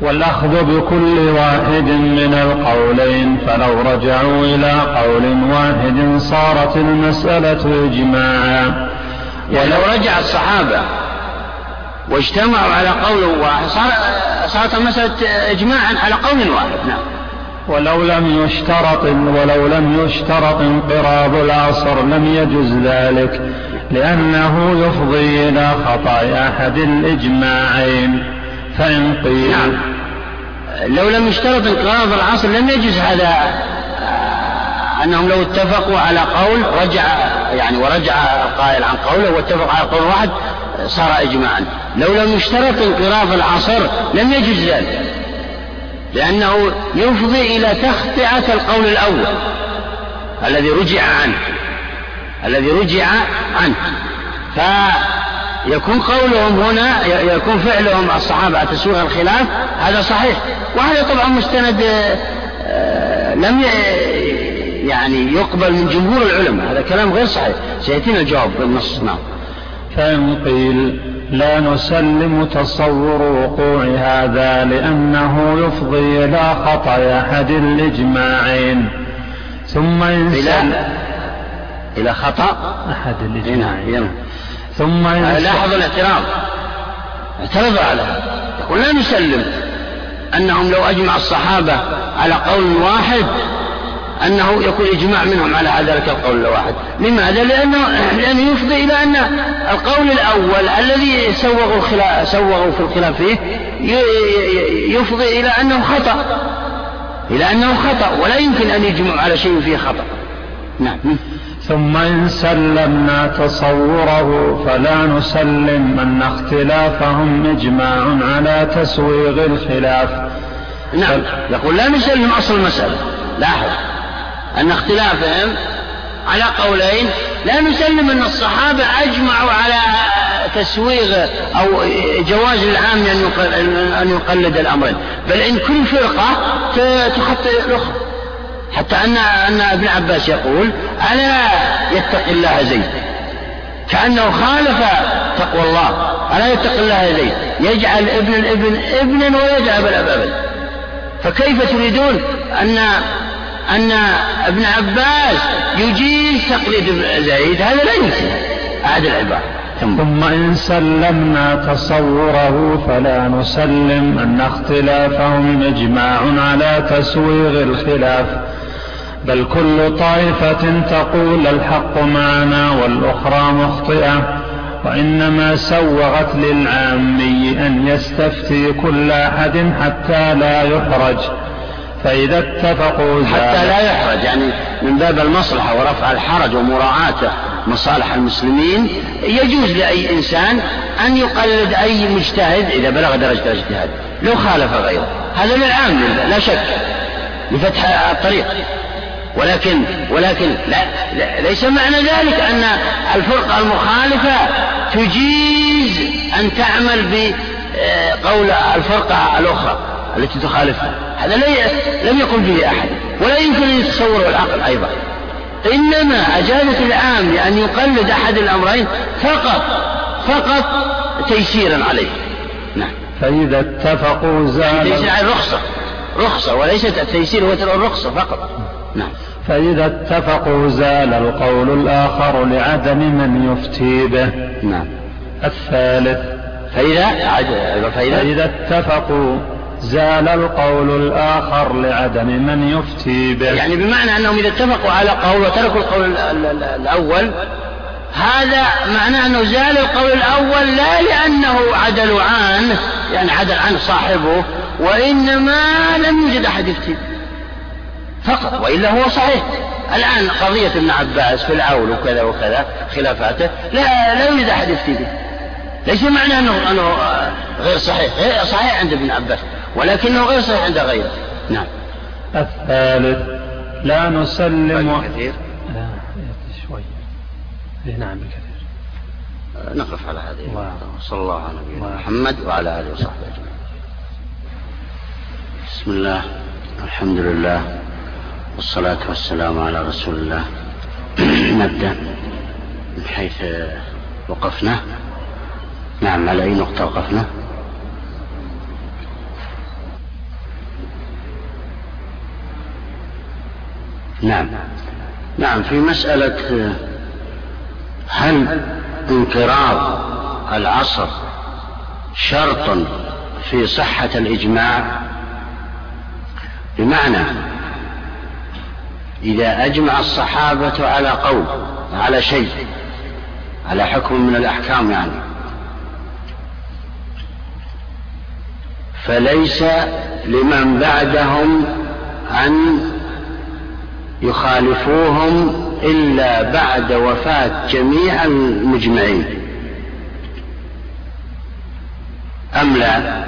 والأخذ بكل واحد من القولين فلو رجعوا إلى قول واحد صارت المسألة إجماعا. ولو رجع الصحابة واجتمعوا على قول واحد صارت المسألة إجماعا على قول واحد نعم. ولو لم يشترط ولو لم يشترط انقراض العصر لم يجز ذلك لأنه يفضي إلى خطأ أحد الإجماعين. فإن قيل نعم. لو لم يشترط انقراض العصر لم يجز هذا أنهم لو اتفقوا على قول رجع يعني ورجع القائل عن قوله واتفق على قول واحد صار إجماعا. لو لم يشترط انقراض العصر لم يجز ذلك لأنه يفضي إلى تخطئة القول الأول الذي رجع عنه الذي رجع عنه. فيكون قولهم هنا يكون فعلهم الصحابة على تسويغ الخلاف هذا صحيح. وهذا طبعا مستند آه، لم يعني يقبل من جمهور العلماء هذا كلام غير صحيح. سيأتينا الجواب بالنص نعم. فإن قيل لا نسلم تصور وقوع هذا لأنه يفضي إلى خطأ أحد الإجماعين. ثم إلى إلى خطأ أحد الإجماعين. نعم ثم لاحظ الاعتراض. اعترضوا على يقول لا نسلم أنهم لو أجمع الصحابة على قول واحد أنه يكون إجماع منهم على ذلك القول الواحد. لماذا؟ لأنه, لأنه يفضي إلى أن القول الأول الذي سوغوا, الخلاف سوغوا في الخلاف فيه يفضي إلى أنه خطأ. إلى أنه خطأ. ولا يمكن أن يجمعوا على شيء فيه خطأ. نعم. ثم إن سلمنا تصوره فلا نسلم أن اختلافهم إجماع على تسويغ الخلاف. نعم. يقول لا نسلم أصل المسألة. لاحظ. أن اختلافهم على قولين لا نسلم أن الصحابة أجمعوا على تسويغ أو جواز العام أن يقلد الأمرين. بل إن كل فرقة تخطئ الأخرى. حتى أن أن ابن عباس يقول ألا يتقي الله زيد؟ كأنه خالف تقوى الله. ألا يتقي الله زيد؟ يجعل ابن الابن ابنا ويجعل الأب أبدا. فكيف تريدون أن أن ابن عباس يجيز تقليد زيد؟ هذا لا يمكن. أحد العبارة. ثم إن سلمنا تصوره فلا نسلم. أن اختلافهم إجماع على تسويغ الخلاف. بل كل طائفة تقول الحق معنا والأخرى مخطئة وإنما سوغت للعامي أن يستفتي كل أحد حتى لا يحرج. فإذا اتفقوا حتى لا يحرج يعني من باب المصلحة ورفع الحرج ومراعاة مصالح المسلمين يجوز لأي إنسان أن يقلد أي مجتهد إذا بلغ درجة الاجتهاد لو خالف غيره. هذا للعام لا شك لفتح الطريق. ولكن ولكن لا, لا ليس معنى ذلك أن الفرقة المخالفة تجيز أن تعمل بقول الفرقة الأخرى التي تخالفها. هذا لم يقل به أحد ولا يمكن أن يتصوره العقل أيضا. إنما أجازت العام لأن يقلد أحد الأمرين فقط فقط تيسيرا عليه. نعم. فإذا اتفقوا زال تيسير على الرخصة رخصة وليست التيسير هو الرخصة فقط. نعم. فإذا اتفقوا زال القول الآخر لعدم من يفتي به. نعم. الثالث. فإذا؟ فإذا, فإذا اتفقوا زال القول الآخر لعدم من يفتي به. يعني بمعنى أنهم إذا اتفقوا على قول وتركوا القول الأول هذا معناه أنه زال القول الأول لا لأنه عدلوا عنه يعني عدل عنه صاحبه وإنما لم يوجد أحد يفتي فقط وإلا هو صحيح. الآن قضية ابن عباس في العول وكذا وكذا خلافاته لا لا يوجد أحد يفتي به. ليس معنى أنه أنه غير صحيح. صحيح عند ابن عباس ولكنه غير صحيح عند غيره. نعم. الثالث لا نسلم. كثير. لا شوي. إيه، نعم بكثير نقف على هذه. صلى الله على نبينا محمد وعلى آله وصحبه أجمعين. بسم الله. الحمد لله. والصلاة والسلام على رسول الله. [CLEARS THROAT] نبدأ من حيث وقفنا. نعم على أي نقطة وقفنا؟ نعم. نعم في مسألة هل انقراض العصر شرط في صحة الإجماع؟ بمعنى إذا أجمع الصحابة على قول على شيء على حكم من الأحكام يعني. فليس لمن بعدهم أن يخالفوهم إلا بعد وفاة جميع المجمعين. أم لا؟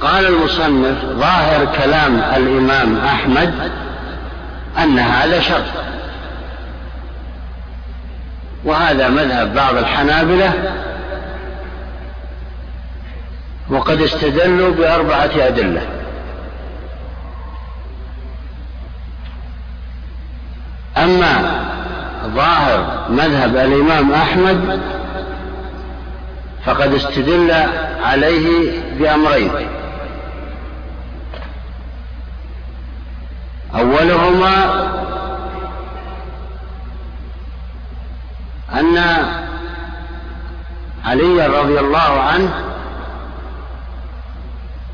قال المصنف ظاهر كلام الإمام أحمد أن هذا شرط وهذا مذهب بعض الحنابلة وقد استدلوا بأربعة أدلة. أما ظاهر مذهب الإمام أحمد فقد استدل عليه بأمرين. أولهما أن علي رضي الله عنه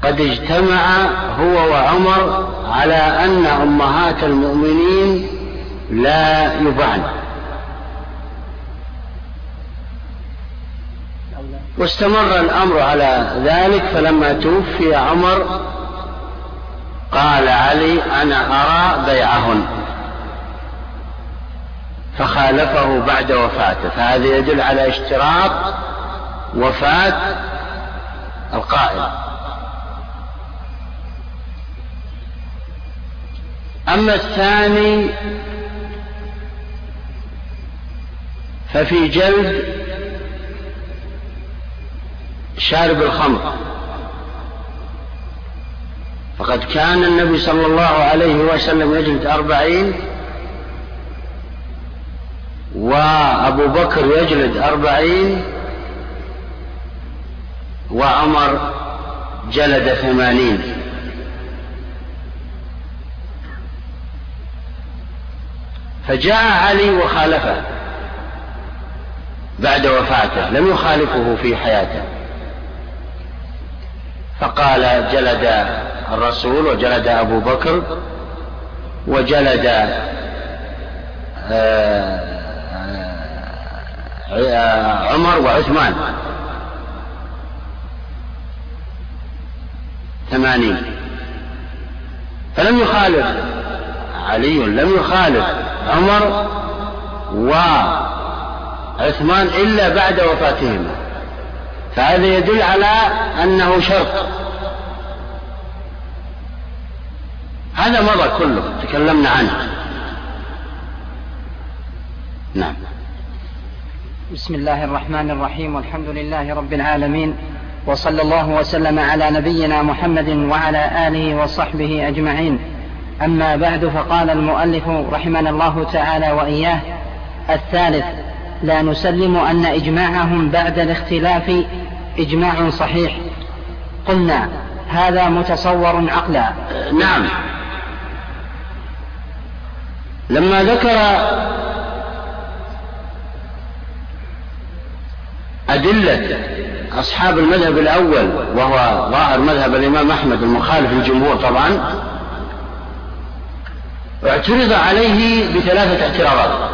قد اجتمع هو وعمر على أن أمهات المؤمنين لا يبعن. واستمر الأمر على ذلك فلما توفي عمر قال علي أنا أرى بيعهن فخالفه بعد وفاته فهذا يدل على اشتراط وفاة القائل. أما الثاني ففي جلد شارب الخمر. فقد كان النبي صلى الله عليه وسلم يجلد أربعين وأبو بكر يجلد أربعين وعمر جلد ثمانين. فجاء علي وخالفه بعد وفاته لم يخالفه في حياته. فقال جلد الرسول وجلد أبو بكر وجلد آه، عمر وعثمان. ثمانين. فلم يخالف علي لم يخالف عمر وعثمان إلا بعد وفاتهما. فهذا يدل على أنه شرط. هذا مضى كله تكلمنا عنه. نعم. بسم الله الرحمن الرحيم والحمد لله رب العالمين وصلى الله وسلم على نبينا محمد وعلى آله وصحبه أجمعين. أما بعد فقال المؤلف رحمنا الله تعالى وإياه الثالث لا نسلم أن إجماعهم بعد الاختلاف إجماع صحيح. قلنا هذا متصور عقلا. نعم. لما ذكر أدلة أصحاب المذهب الأول وهو ظاهر مذهب الإمام أحمد المخالف للجمهور طبعا اعترض عليه بثلاثة اعتراضات.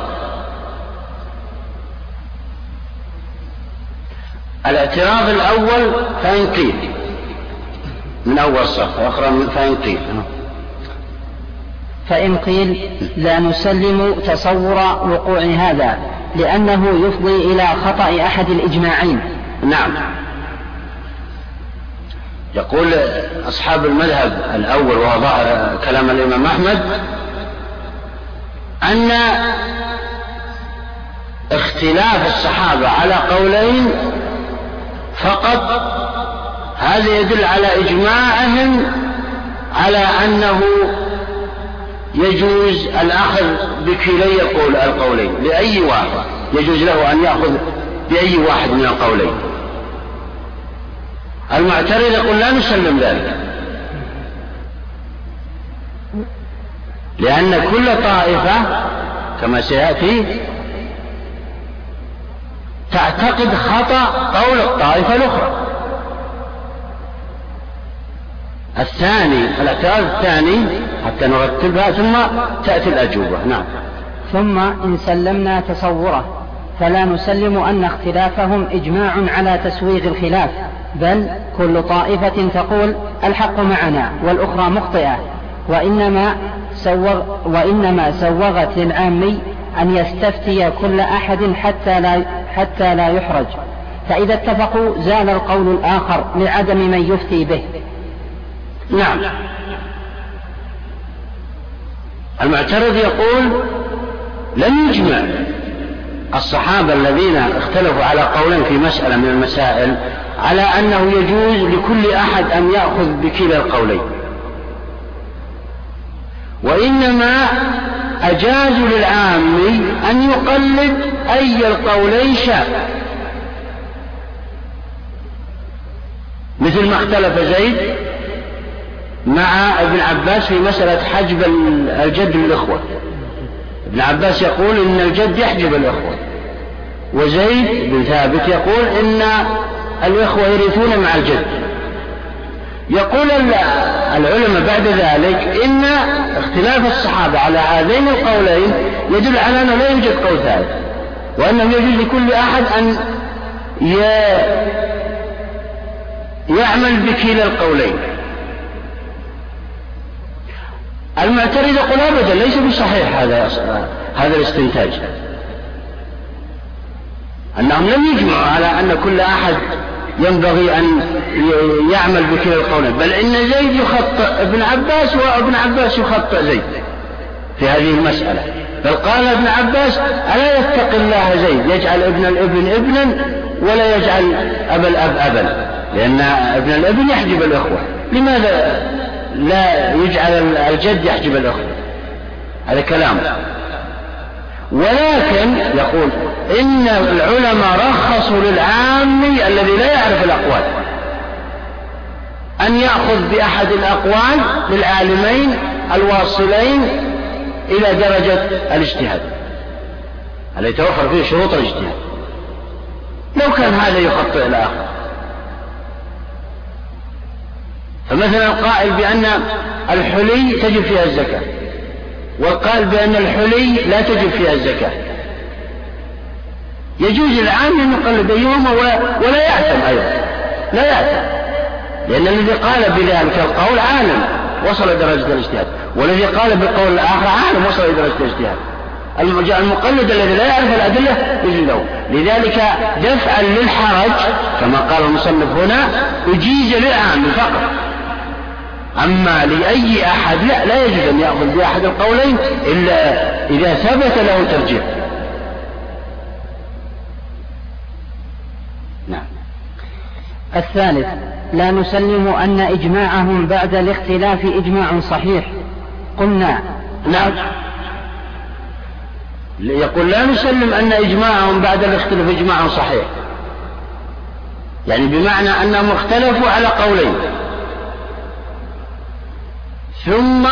الاعتراض الأول فإن قيل من أول صف وأخرى فإن قيل. فإن قيل لا نسلم تصور وقوع هذا لأنه يفضي إلى خطأ أحد الإجماعين. نعم. يقول أصحاب المذهب الأول وهو ظاهر كلام الإمام أحمد أن اختلاف الصحابة على قولين فقط هذا يدل على إجماعهم على أنه يجوز الأخذ بكلي قول القولين لأي واحد؟ يجوز له أن يأخذ بأي واحد من القولين. المعترض يقول لا نسلم ذلك. لأن كل طائفة كما سيأتي تعتقد خطأ قول الطائفة الأخرى. الثاني الاعتراض الثاني حتى نرتبها ثم تأتي الأجوبة. نعم. ثم إن سلمنا تصوره فلا نسلم أن اختلافهم إجماع على تسويغ الخلاف بل كل طائفة تقول الحق معنا والأخرى مخطئة وإنما سوغ وإنما سوغت للعامي أن يستفتي كل أحد حتى لا حتى لا يحرج. فإذا اتفقوا زال القول الآخر لعدم من يفتي به. نعم. المعترض يقول لم يجمع الصحابة الذين اختلفوا على قول في مسألة من المسائل على أنه يجوز لكل أحد أن يأخذ بكلا القولين. وإنما أجازوا للعام أن يقلد أي القولين شاء مثل ما اختلف زيد مع ابن عباس في مسألة حجب الجد للإخوة. ابن عباس يقول إن الجد يحجب الإخوة. وزيد بن ثابت يقول إن الإخوة يرثون مع الجد. يقول العلماء بعد ذلك إن اختلاف الصحابة على هذين القولين يدل على أنه لا يوجد قول ثالث وأنه يجوز لكل أحد أن يعمل بكلا القولين. المعترض يقول أبدا ليس بصحيح هذا هذا الاستنتاج. أنهم لم يجمعوا على أن كل أحد ينبغي أن يعمل بكلا القولين بل إن زيد يخطئ ابن عباس وابن عباس يخطئ زيد في هذه المسألة. بل قال ابن عباس ألا يتقي الله زيد؟ يجعل ابن الإبن ابنا ولا يجعل أبا الأب أبا لأن ابن الإبن يحجب الأخوة. لماذا لا يجعل الجد يحجب الأخوة هذا كلام. ولكن يقول إن العلماء رخصوا للعامي الذي لا يعرف الأقوال. أن يأخذ بأحد الأقوال للعالمين الواصلين إلى درجة الاجتهاد. الذي توفر فيه شروط الاجتهاد. لو كان هذا يخطئ الآخر. فمثلا القائل بأن الحلي تجب فيها الزكاة والقائل بأن الحلي لا تجب فيها الزكاة. يجوز العام أن يقلد أيهما ولا يعتم أيضا لا يعتم لأن الذي قال بذلك القول عالم وصل درجة الاجتهاد والذي قال بالقول الآخر عالم وصل درجة الاجتهاد. المقلد الذي لا يعرف الأدلة يجوز له. لذلك دفعا للحرج كما قال المصنف هنا أجيز للعام فقط. أما لأي أحد لا لا يجوز أن يأخذ بأحد القولين إلا إذا ثبت له ترجيح. نعم. الثالث لا نسلم أن إجماعهم بعد الاختلاف إجماع صحيح. قلنا. نعم. يقول لا نسلم أن إجماعهم بعد الاختلاف إجماع صحيح. يعني بمعنى أنهم اختلفوا على قولين. ثم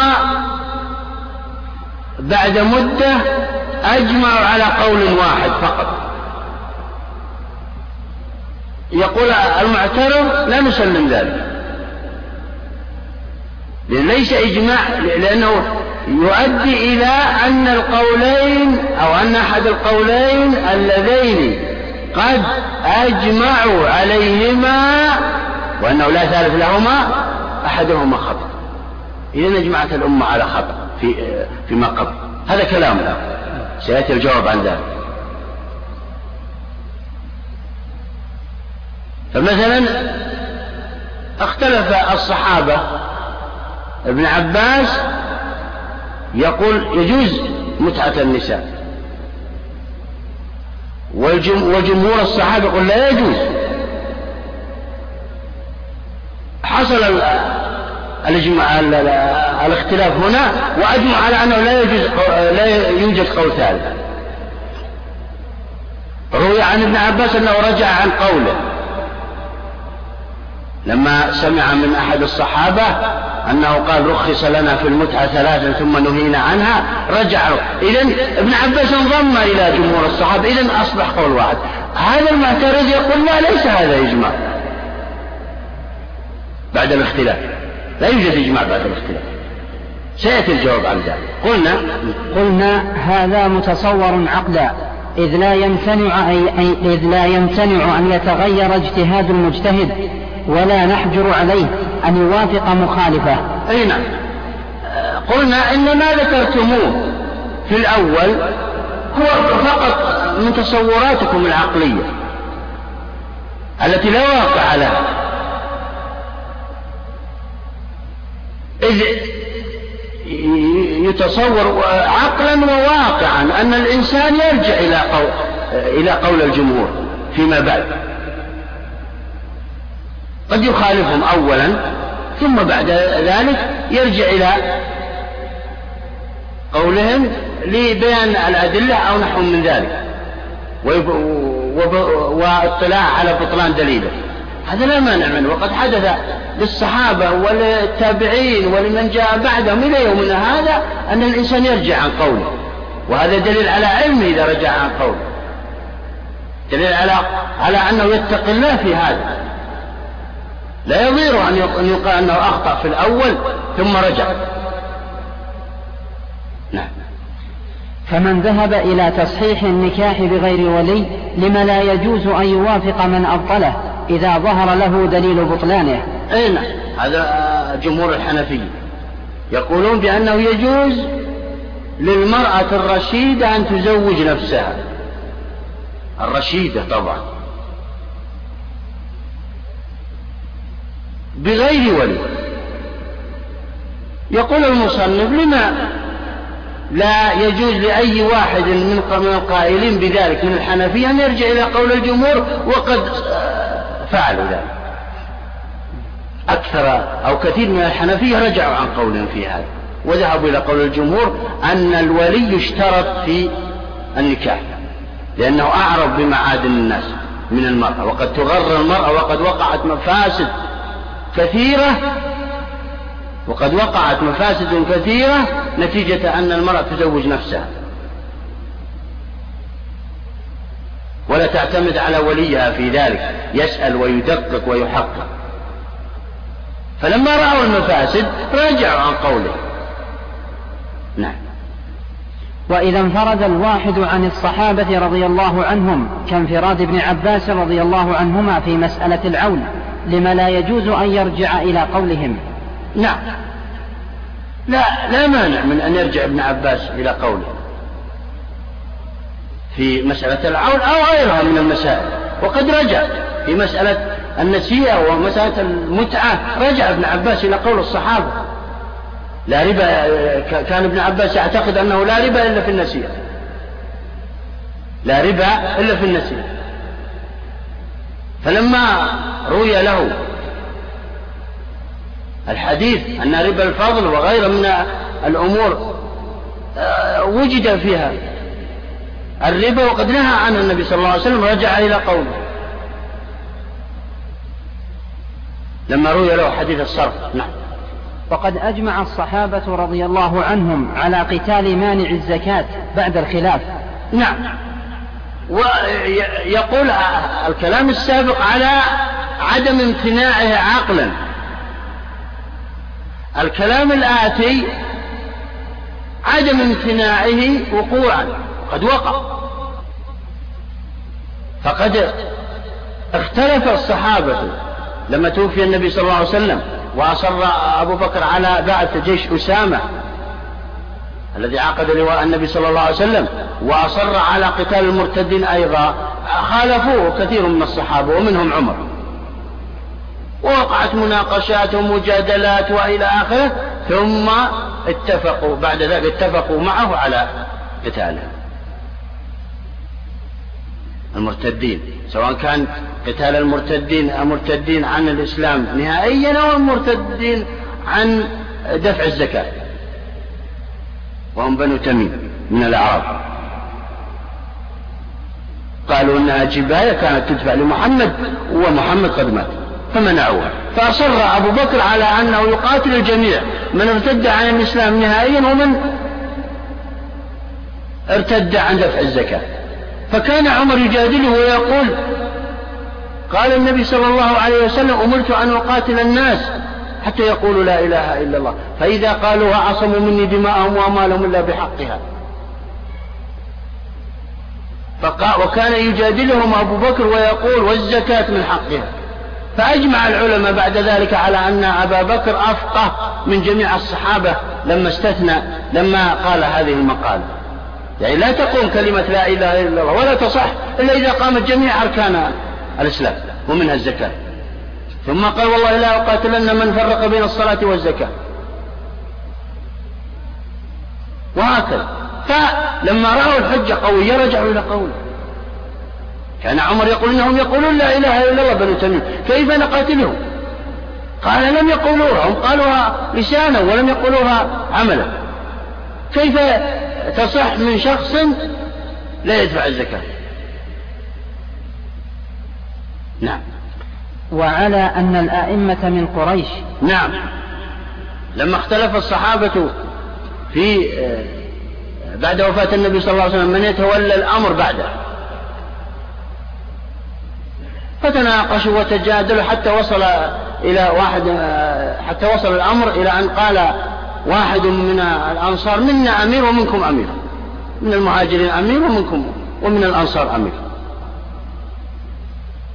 بعد مدة أجمعوا على قول واحد فقط. يقول المعترض لا نسلم ذلك. ليس إجماع لأنه يؤدي إلى أن القولين أو أن أحد القولين اللذين قد أجمعوا عليهما وأنه لا ثالث لهما أحدهما خطأ. إذا اجمعت الأمة على خطأ في فيما قبل. هذا كلام سيأتي الجواب عن ذلك. فمثلا اختلف الصحابة. ابن عباس يقول يجوز متعة النساء. وجمهور الصحابة يقول لا يجوز. حصل الإجماع الاختلاف هنا وأجمع على أنه لا يجوز لا يوجد قول ثالث. روي عن ابن عباس أنه رجع عن قوله. لما سمع من أحد الصحابة أنه قال رخص لنا في المتعة ثلاثا ثم نهينا عنها رجعوا إذا ابن عباس انضم إلى جمهور الصحابة. إذا أصبح قول واحد. هذا المعترض يقول لا ليس هذا إجماع. بعد الاختلاف. لا يوجد إجماع بعد الاختلاف. سيأتي الجواب عن ذلك. قلنا قلنا هذا متصور عقلا إذ لا يمتنع أي إذ لا يمتنع أن يتغير اجتهاد المجتهد ولا نحجر عليه أن يوافق مخالفه. أي نعم. قلنا إن ما ذكرتموه في الأول هو فقط من تصوراتكم العقلية التي لا واقع لها. إذ يتصور عقلا وواقعا أن الإنسان يرجع إلى قول إلى قول الجمهور فيما بعد. قد يخالفهم أولا ثم بعد ذلك يرجع إلى قولهم لبيان الأدلة أو نحو من ذلك. واطلاع على بطلان دليله. هذا لا مانع منه. وقد حدث للصحابة وللتابعين ولمن جاء بعدهم إلى يومنا هذا أن الإنسان يرجع عن قوله وهذا دليل على علمه إذا رجع عن قوله دليل على على أنه يتقي الله في هذا. لا يضير أن يقال أنه أخطأ في الأول ثم رجع. نعم. فمن ذهب إلى تصحيح النكاح بغير ولي لما لا يجوز أن يوافق من أبطله. إذا ظهر له دليل بطلانه. أي نعم. هذا جمهور الحنفية يقولون بأنه يجوز للمرأة الرشيدة أن تزوج نفسها. الرشيدة طبعا. بغير ولي. يقول المصنف لما لا يجوز لأي واحد من القائلين بذلك من الحنفية أن يرجع إلى قول الجمهور وقد فعلوا ذلك. أكثر أو كثير من الحنفية رجعوا عن قولهم في هذا وذهبوا إلى قول الجمهور أن الولي يشترط في النكاح لأنه أعرف بمعادن الناس من المرأة وقد تغر المرأة وقد وقعت مفاسد كثيرة وقد وقعت مفاسد كثيرة نتيجة أن المرأة تزوج نفسها. ولا تعتمد على وليها في ذلك. يسأل ويدقق ويحقق. فلما رأوا المفاسد رجعوا عن قوله. نعم. وإذا انفرد الواحد عن الصحابة رضي الله عنهم كانفراد ابن عباس رضي الله عنهما في مسألة العون لما لا يجوز أن يرجع إلى قولهم. نعم. لا لا مانع من أن يرجع ابن عباس إلى قوله. في مسألة العون أو غيرها من المسائل. وقد رجع في مسألة النسيئة ومسألة المتعة. رجع ابن عباس إلى قول الصحابة. لا ربا كان ابن عباس يعتقد أنه لا ربا إلا في النسيئة. لا ربا إلا في النسيئة. فلما روي له الحديث أن ربا الفضل وغيره من الأمور آه، وجد فيها الربا وقد نهى عنه النبي صلى الله عليه وسلم رجع إلى قوله لما روي له حديث الصرف نعم. وقد أجمع الصحابة رضي الله عنهم على قتال مانع الزكاة بعد الخلاف. نعم. ويقول الكلام السابق على عدم امتناعه عقلا. الكلام الآتي عدم امتناعه وقوعا. قد وقع. فقد اختلف الصحابة لما توفي النبي صلى الله عليه وسلم وأصر أبو بكر على بعث جيش أسامة الذي عقد لواء النبي صلى الله عليه وسلم وأصر على قتال المرتدين أيضا. خالفوه كثير من الصحابة ومنهم عمر. ووقعت مناقشات ومجادلات وإلى آخره ثم اتفقوا بعد ذلك اتفقوا معه على قتاله. المرتدين سواء كان قتال المرتدين المرتدين عن الإسلام نهائيا أو المرتدين عن دفع الزكاة. وهم بنو تميم من الأعراب. قالوا إنها جباية كانت تدفع لمحمد ومحمد قد مات فمنعوها. فأصر أبو بكر على أنه يقاتل الجميع من ارتد عن الإسلام نهائيا ومن ارتد عن دفع الزكاة. فكان عمر يجادله ويقول قال النبي صلى الله عليه وسلم أمرت أن أقاتل الناس حتى يقولوا لا إله إلا الله. فإذا قالوها عصموا مني دماءهم وأموالهم إلا بحقها. وكان يجادلهم أبو بكر ويقول والزكاة من حقها. فأجمع العلماء بعد ذلك على أن أبا بكر أفقه من جميع الصحابة لما استثنى لما قال هذه المقالة. يعني لا تقوم كلمة لا إله إلا الله ولا تصح إلا إذا قامت جميع أركان الإسلام ومنها الزكاة. ثم قال والله لا أقاتلن من فرق بين الصلاة والزكاة. وهكذا. فلما رأوا الحجة قوية رجعوا إلى قوله. كان عمر يقول إنهم يقولون لا إله إلا الله بنو تميم. كيف نقاتلهم؟ قال لم يقولوها. هم قالوها لسانا ولم يقولوها عملا. كيف تصح من شخص لا يدفع الزكاة. نعم. وعلى أن الأئمة من قريش نعم. لما اختلف الصحابة في بعد وفاة النبي صلى الله عليه وسلم من يتولى الأمر بعده؟ فتناقشوا وتجادلوا حتى وصل إلى واحد حتى وصل الأمر إلى أن قال واحد من الأنصار منا أمير ومنكم أمير. من المهاجرين أمير ومنكم ومن الأنصار أمير.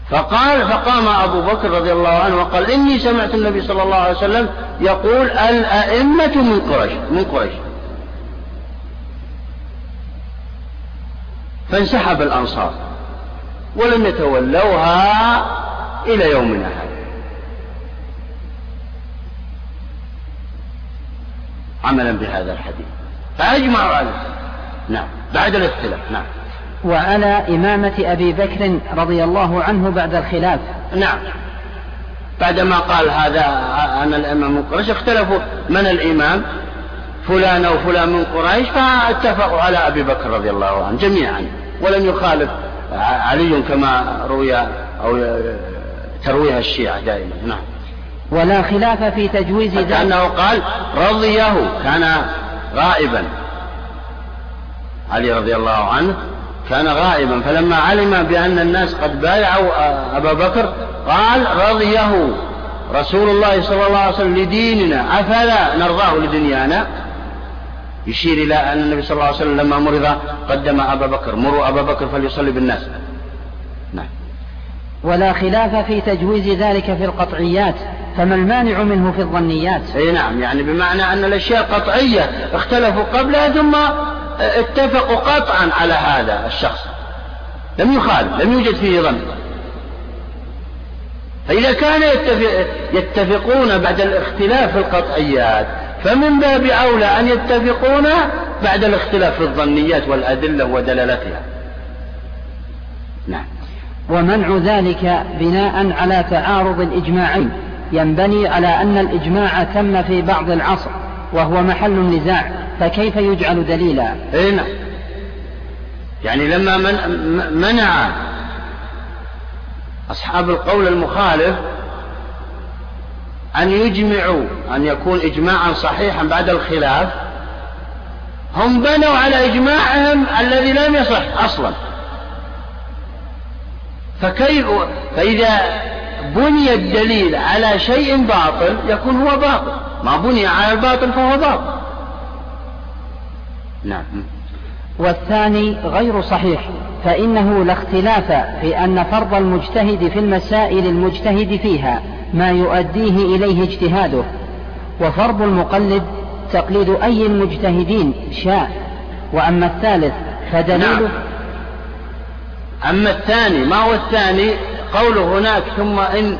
فقال فقام أبو بكر رضي الله عنه وقال إني سمعت النبي صلى الله عليه وسلم يقول الأئمة من قريش من قريش. فانسحب الأنصار ولم يتولوها إلى يومنا هذا. عملا بهذا الحديث. فأجمعوا على نعم. بعد الاختلاف. نعم. وعلى إمامة أبي بكر رضي الله عنه بعد الخلاف. نعم. بعدما قال هذا أنا الإمام من قريش اختلفوا من الإمام؟ فلان أو فلان من قريش؟ فاتفقوا على أبي بكر رضي الله عنه جميعا. ولم يخالف علي كما روي أو ترويها الشيعة دائما. نعم. ولا خلاف في تجويز ذلك. أنه قال رضيه كان غائبا. علي رضي الله عنه كان غائبا. فلما علم بأن الناس قد بايعوا أبا بكر قال رضيه رسول الله صلى الله عليه وسلم لديننا. أفلا نرضاه لدنيانا؟ يشير إلى أن النبي صلى الله عليه وسلم لما مرض قدم أبا بكر. مروا أبا بكر فليصلي بالناس. ولا خلاف في تجويز ذلك في القطعيات فما المانع منه في الظنيات؟ أي نعم يعني بمعنى أن الأشياء قطعية اختلفوا قبلها ثم اتفقوا قطعا على هذا الشخص. لم يخالف لم يوجد فيه ظن. فإذا كان يتفق يتفقون بعد الاختلاف في القطعيات فمن باب أولى أن يتفقون بعد الاختلاف في الظنيات والأدلة ودلالتها. نعم. ومنع ذلك بناء على تعارض الإجماعين. ينبني على أن الإجماع تم في بعض العصر وهو محل النزاع فكيف يجعل دليلا؟ اي نعم. يعني لما من منع أصحاب القول المخالف أن يجمعوا أن يكون إجماعا صحيحا بعد الخلاف هم بنوا على إجماعهم الذي لم يصح أصلا. فكيف فإذا بني الدليل على شيء باطل يكون هو باطل. ما بني على الباطل فهو باطل. نعم. والثاني غير صحيح فإنه لا اختلاف في أن فرض المجتهد في المسائل المجتهد فيها ما يؤديه إليه اجتهاده. وفرض المقلد تقليد أي المجتهدين شاء. وأما الثالث فدليل نعم. أما الثاني ما هو الثاني؟ قوله هناك ثم إن.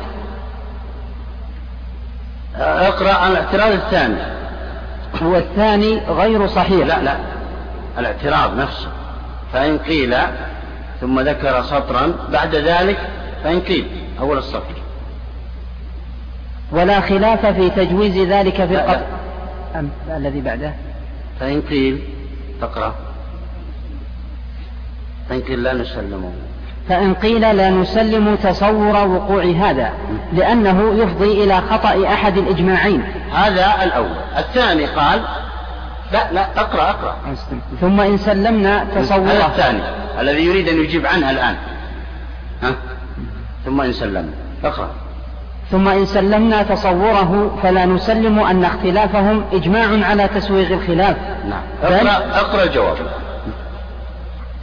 اقرأ الاعتراض الثاني. هو الثاني غير صحيح. لا لا. الاعتراض نفسه. فإن قيل ثم ذكر سطرا بعد ذلك فإن قيل أول السطر. ولا خلاف في تجويز ذلك في القطع. الذي بعده؟ فإن قيل تقرأ. فإن قيل لا نسلمه. فإن قيل لا نسلم تصور وقوع هذا لأنه يفضي إلى خطأ أحد الإجماعين. هذا الأول. الثاني قال لا لا أقرأ أقرأ. ثم إن سلمنا تصوره. هذا الثاني. الذي يريد أن يجيب عنها الآن. ها؟ ثم إن سلمنا. أقرأ. ثم إن سلمنا تصوره فلا نسلم أن اختلافهم إجماع على تسويغ الخلاف. نعم. أقرأ, أقرأ الجواب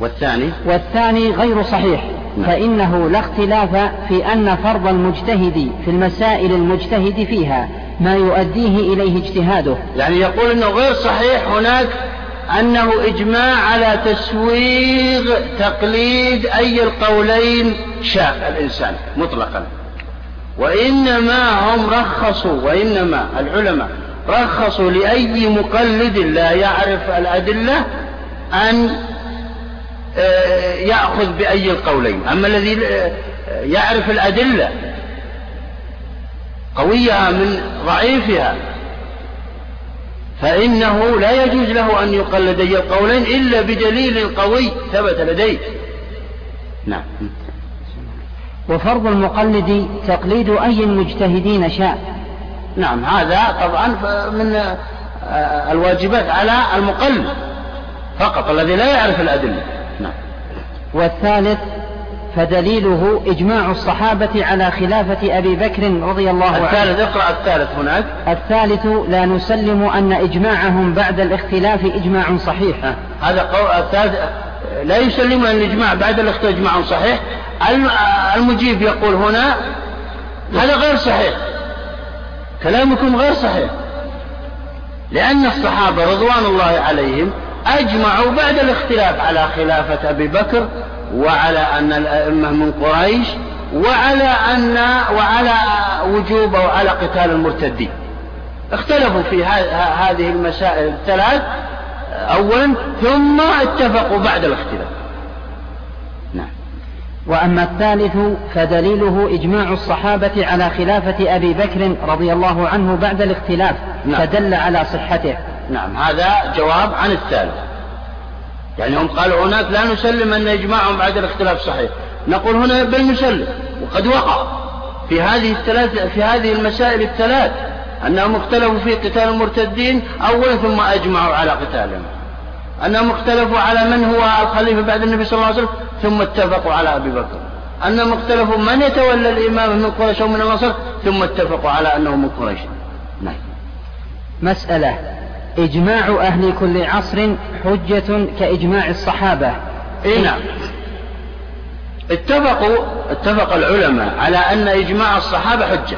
والثاني؟ والثاني غير صحيح. نعم. فإنه لا اختلاف في أن فرض المجتهد في المسائل المجتهد فيها ما يؤديه إليه اجتهاده. يعني يقول أنه غير صحيح هناك أنه إجماع على تسويغ تقليد أي القولين شاء الإنسان مطلقا. وإنما هم رخصوا وإنما العلماء رخصوا لأي مقلد لا يعرف الأدلة أن يأخذ بأي القولين. أما الذي آه، يعرف الأدلة قويها من ضعيفها فإنه لا يجوز له أن يقلد أي القولين إلا بدليل قوي ثبت لديه. نعم. وفرض المقلد تقليد أي المجتهدين شاء. نعم هذا طبعا من آه، الواجبات على المقلد فقط الذي لا يعرف الأدلة. نعم. والثالث فدليله إجماع الصحابة على خلافة أبي بكر رضي الله عنه. الثالث اقرأ الثالث هناك. الثالث لا نسلم أن إجماعهم بعد الاختلاف إجماع صحيح. هذا قول الثالث لا يسلم أن الإجماع بعد الاختلاف إجماع صحيح. المجيب يقول هنا هذا غير صحيح. كلامكم غير صحيح. لأن الصحابة رضوان الله عليهم أجمعوا بعد الاختلاف على خلافة أبي بكر وعلى أن الأئمة من قريش وعلى أن وعلى وجوب وعلى قتال المرتدين. اختلفوا في هذه المسائل الثلاث أولا ثم اتفقوا بعد الاختلاف. نعم. وأما الثالث فدليله إجماع الصحابة على خلافة أبي بكر رضي الله عنه بعد الاختلاف نعم. فدل على صحته. نعم هذا جواب عن الثالث يعني هم قالوا هناك لا نسلم أن إجماعهم بعد الاختلاف صحيح. نقول هنا بل نسلم وقد وقع في هذه الثلاث في هذه المسائل الثلاث أنهم اختلفوا في قتال المرتدين أولا ثم أجمعوا على قتالهم. أنهم اختلفوا على من هو الخليفة بعد النبي صلى الله عليه وسلم ثم اتفقوا على أبي بكر. أنهم اختلفوا من يتولى الإمامة من قريش أو من الأنصار ثم اتفقوا على أنه من قريش. نعم. مسألة. إجماع أهل كل عصر حجة كإجماع الصحابة. إيه نعم. اتفقوا اتفق العلماء على أن إجماع الصحابة حجة.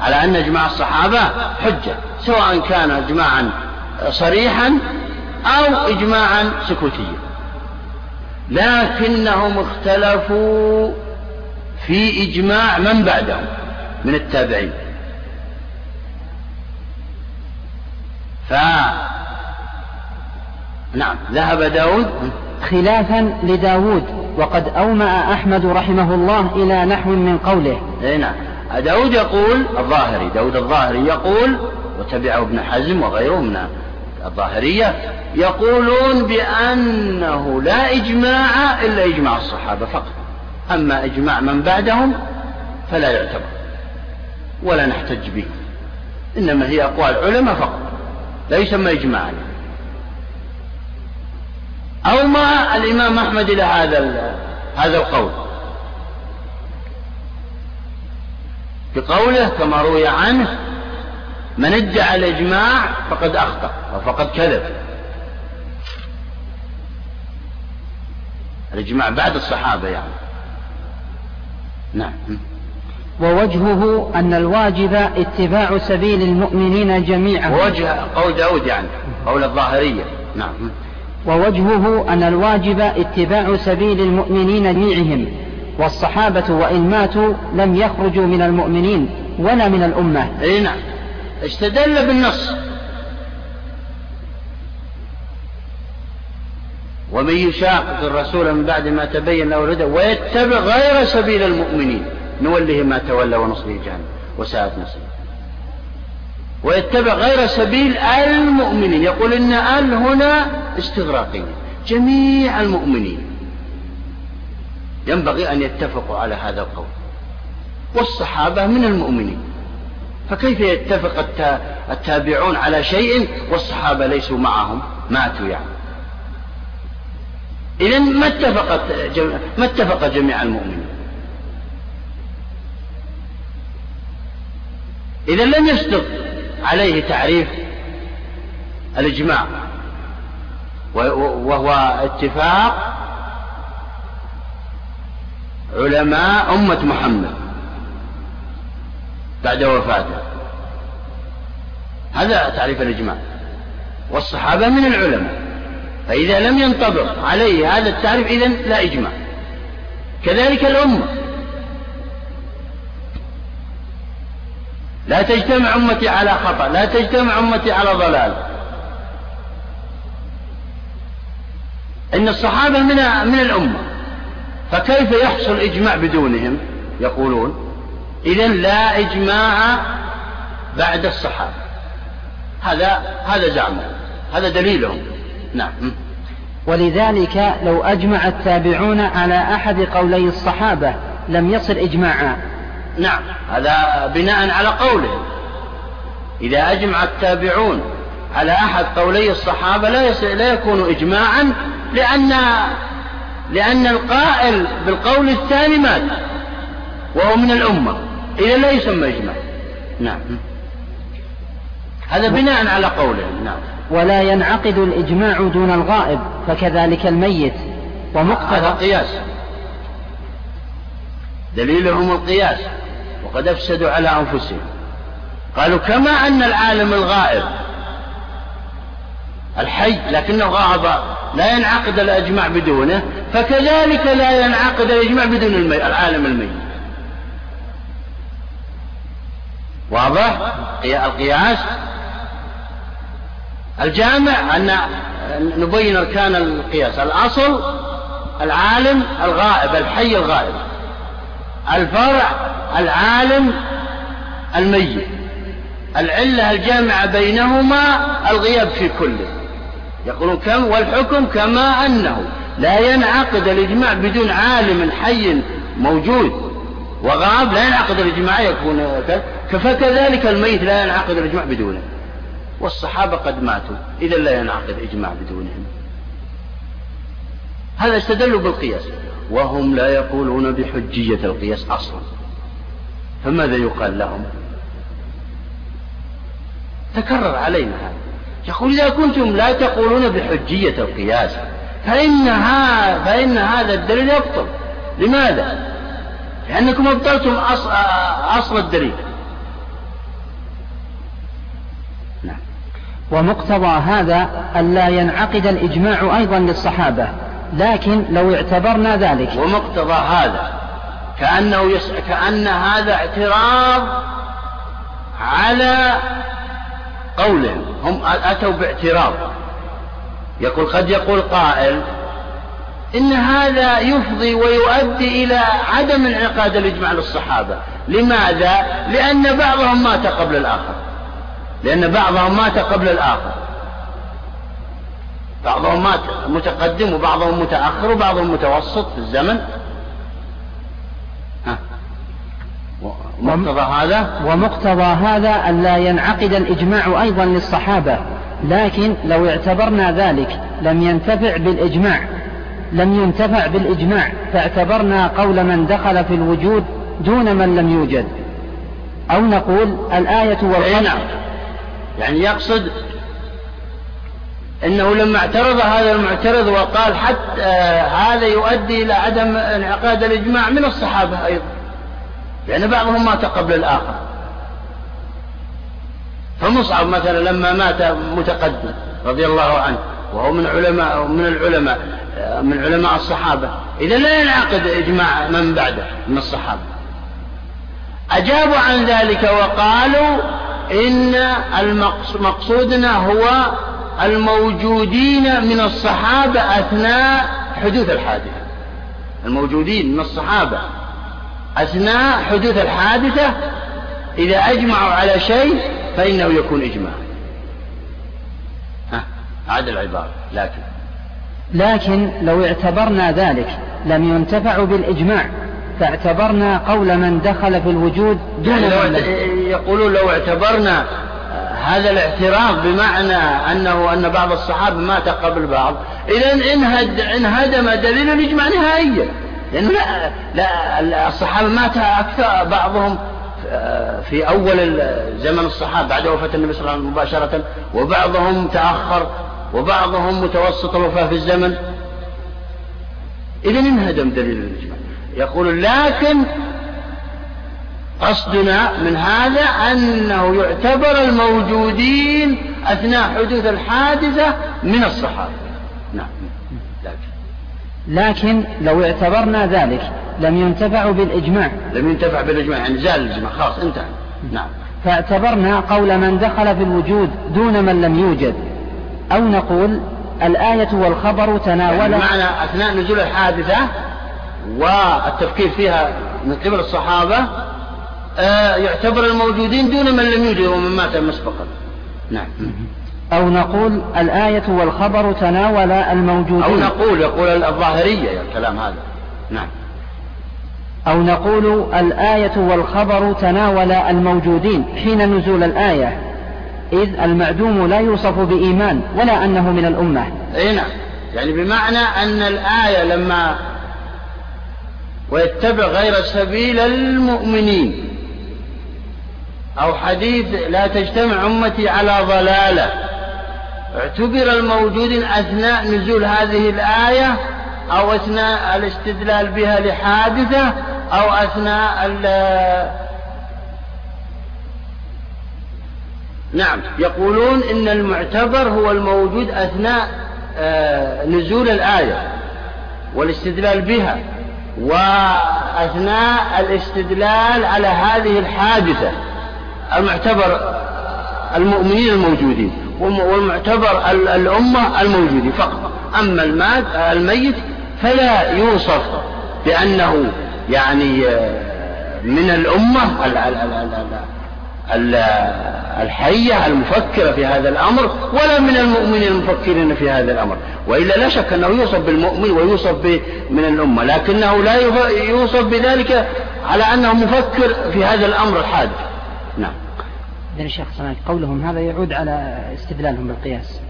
على أن إجماع الصحابة حجة سواء كان إجماعا صريحا أو إجماعا سكوتيا. لكنهم اختلفوا في إجماع من بعدهم من التابعين. ف نعم ذهب داود. خلافا لداود. وقد أومأ أحمد رحمه الله إلى نحو من قوله. اي نعم. داود يقول الظاهري داود الظاهري يقول وتبعه ابن حزم وغيره من الظاهرية يقولون بأنه لا إجماع إلا إجماع الصحابة فقط. أما إجماع من بعدهم فلا يعتبر ولا نحتج به. إنما هي أقوال علماء فقط. لا يسمى إجماعا أو ما الإمام أحمد إلى هذا هذا القول. بقوله كما روي عنه من ادعى الإجماع فقد أخطأ وفقد كذب. الإجماع بعد الصحابة يعني. نعم. ووجهه أن الواجب اتباع سبيل المؤمنين جميعا. ووجه قول داود يعني قول الظاهرية. نعم. ووجهه أن الواجب اتباع سبيل المؤمنين جميعهم. والصحابة وإن ماتوا لم يخرجوا من المؤمنين ولا من الأمة. أي نعم. استدل بالنص. ومن يشاقق الرسول من بعد ما تبين له الهدى ويتبع غير سبيل المؤمنين. نوله ما تولى ونصله جهنم وساءت نصير ويتبع غير سبيل المؤمنين. يقول إن ال هنا استغراقية. جميع المؤمنين ينبغي أن يتفقوا على هذا القول. والصحابة من المؤمنين. فكيف يتفق التابعون على شيء والصحابة ليسوا معهم؟ ماتوا يعني. إذا ما اتفقت ما اتفق جميع المؤمنين. إذا لم يصدق عليه تعريف الإجماع وهو اتفاق علماء أمة محمد بعد وفاته. هذا تعريف الإجماع. والصحابة من العلماء فإذا لم ينطبق عليه هذا التعريف إذن لا إجماع. كذلك الأمة. لا تجتمع أمتي على خطأ لا تجتمع أمتي على ضلال. إن الصحابة من من الأمة. فكيف يحصل إجماع بدونهم؟ يقولون إذا لا إجماع بعد الصحابة. هذا هذا زعمهم. هذا دليلهم. نعم. ولذلك لو أجمع التابعون على أحد قولي الصحابة لم يصل إجماعا. نعم. هذا بناء على قولهم إذا أجمع التابعون على أحد قولي الصحابة لا, لا يكون إجماعا لأن لأن القائل بالقول الثاني مات وهو من الأمة. إذا لا يسمى إجماع. نعم. هذا بناء على قولهم نعم. ولا ينعقد الإجماع دون الغائب فكذلك الميت. ومقتضى هذا قياس. دليلهم القياس. وقد أفسدوا على أنفسهم. قالوا كما أن العالم الغائب الحي لكنه غاب لا ينعقد الإجماع بدونه فكذلك لا ينعقد الإجماع بدون المي... العالم الميت. واضح؟ القياس؟ الجامع أن نبين أركان القياس الأصل العالم الغائب الحي الغائب. الفرع العالم الميت. العلة الجامعة بينهما الغياب في كله. يقولون كم والحكم كما أنه لا ينعقد الإجماع بدون عالم حي موجود. وغاب لا ينعقد الإجماع يكون فكذلك الميت لا ينعقد الإجماع بدونه. والصحابة قد ماتوا إذا لا ينعقد إجماع بدونهم. هذا استدلوا بالقياس. وهم لا يقولون بحجية القياس أصلا. فماذا يقال لهم؟ تكرر علينا هذا. يقول إذا كنتم لا تقولون بحجية القياس فإن, هذا فإن هذا الدليل يبطل لماذا؟ لأنكم أبطلتم أصل, أصل الدليل. نعم. ومقتضى هذا ألا ينعقد الإجماع أيضا للصحابة. لكن لو اعتبرنا ذلك. ومقتضى هذا. كأنه يس... كأن هذا اعتراض على قولهم. هم أتوا باعتراض. يقول قد يقول قائل إن هذا يفضي ويؤدي إلى عدم انعقاد الإجماع للصحابة. لماذا؟ لأن بعضهم مات قبل الآخر. لأن بعضهم مات قبل الآخر. بعضهم مات متقدم وبعضهم متأخر وبعضهم متوسط في الزمن. ها. ومقتضى هذا؟ ومقتضى هذا أن لا ينعقد الإجماع أيضا للصحابة لكن لو اعتبرنا ذلك لم ينتفع بالإجماع. لم ينتفع بالإجماع. فاعتبرنا قول من دخل في الوجود دون من لم يوجد. أو نقول الآية والقدر. نعم. يعني يقصد إنه لما اعترض هذا المعترض وقال حتى آه هذا يؤدي إلى عدم انعقاد الإجماع من الصحابة أيضا. لأن بعضهم مات قبل الآخر. فمصعب مثلا لما مات متقدم رضي الله عنه وهو من علماء من العلماء آه، من علماء الصحابة إذا لا ينعقد إجماع من بعده من الصحابة. أجابوا عن ذلك وقالوا إن مقصودنا هو الموجودين من الصحابة أثناء حدوث الحادثة. الموجودين من الصحابة أثناء حدوث الحادثة إذا أجمعوا على شيء فإنه يكون إجماع. ها عاد العبارة. لكن لكن لو اعتبرنا ذلك لم ينتفع بالإجماع فاعتبرنا قول من دخل في الوجود دون يعني يقولون لو اعتبرنا هذا الاعتراف بمعنى أنه أن بعض الصحابة مات قبل بعض. إذا انهد انهدم دليل الإجماع نهائيا. لأنه لا, لا الصحابة مات أكثر بعضهم في أول زمن الصحابة بعد وفاة النبي صلى الله عليه وسلم مباشرة وبعضهم تأخر وبعضهم متوسط الوفاة في الزمن. إذا انهدم دليل الإجماع. يقول لكن قصدنا من هذا أنه يعتبر الموجودين أثناء حدوث الحادثة من الصحابة. نعم. لكن. لو اعتبرنا ذلك لم ينتفع بالإجماع. لم ينتفع بالإجماع يعني زال الإجماع. خلاص انتهى. نعم. فاعتبرنا قول من دخل في الوجود دون من لم يوجد. أو نقول الآية والخبر تناول يعني معنى أثناء نزول الحادثة والتفكير فيها من قبل الصحابة يعتبر الموجودين دون من لم يوجد ومن مات مسبقا. نعم. أو نقول الآية والخبر تناول الموجودين. أو نقول يقول الظاهرية الكلام هذا. نعم. أو نقول الآية والخبر تناول الموجودين حين نزول الآية إذ المعدوم لا يوصف بإيمان ولا أنه من الأمة. أي نعم. يعني بمعنى أن الآية لما ويتبع غير سبيل المؤمنين أو حديث لا تجتمع أمتي على ضلالة. اعتبر الموجود أثناء نزول هذه الآية أو أثناء الاستدلال بها لحادثة أو أثناء نعم يقولون إن المعتبر هو الموجود أثناء آه، نزول الآية والاستدلال بها وأثناء الاستدلال على هذه الحادثة. المعتبر المؤمنين الموجودين والمعتبر الأمة الموجودين فقط. أما المات الميت فلا يوصف بأنه يعني من الأمة الحية المفكرة في هذا الأمر ولا من المؤمنين المفكرين في هذا الأمر. وإلا لا شك أنه يوصف بالمؤمن ويوصف من الأمة لكنه لا يوصف بذلك على أنه مفكر في هذا الأمر الحادث نعم. إذن الشيخ قولهم هذا يعود على استدلالهم بالقياس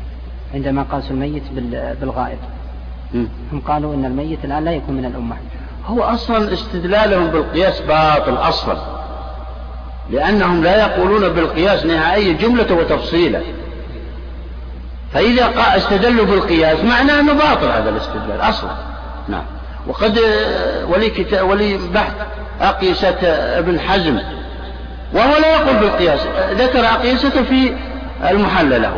عندما قاسوا الميت بالغائب. هم قالوا أن الميت الآن لا يكون من الأمة. هو أصلا استدلالهم بالقياس باطل أصلا لأنهم لا يقولون بالقياس نهائيا جملة وتفصيلا. فإذا استدلوا بالقياس معناه أنه باطل هذا الاستدلال أصلا. نعم. وقد ولي, ولي بحث أقيسة ابن حزم وهو لا يقول بالقياس. ذكر أقيسة في المحل له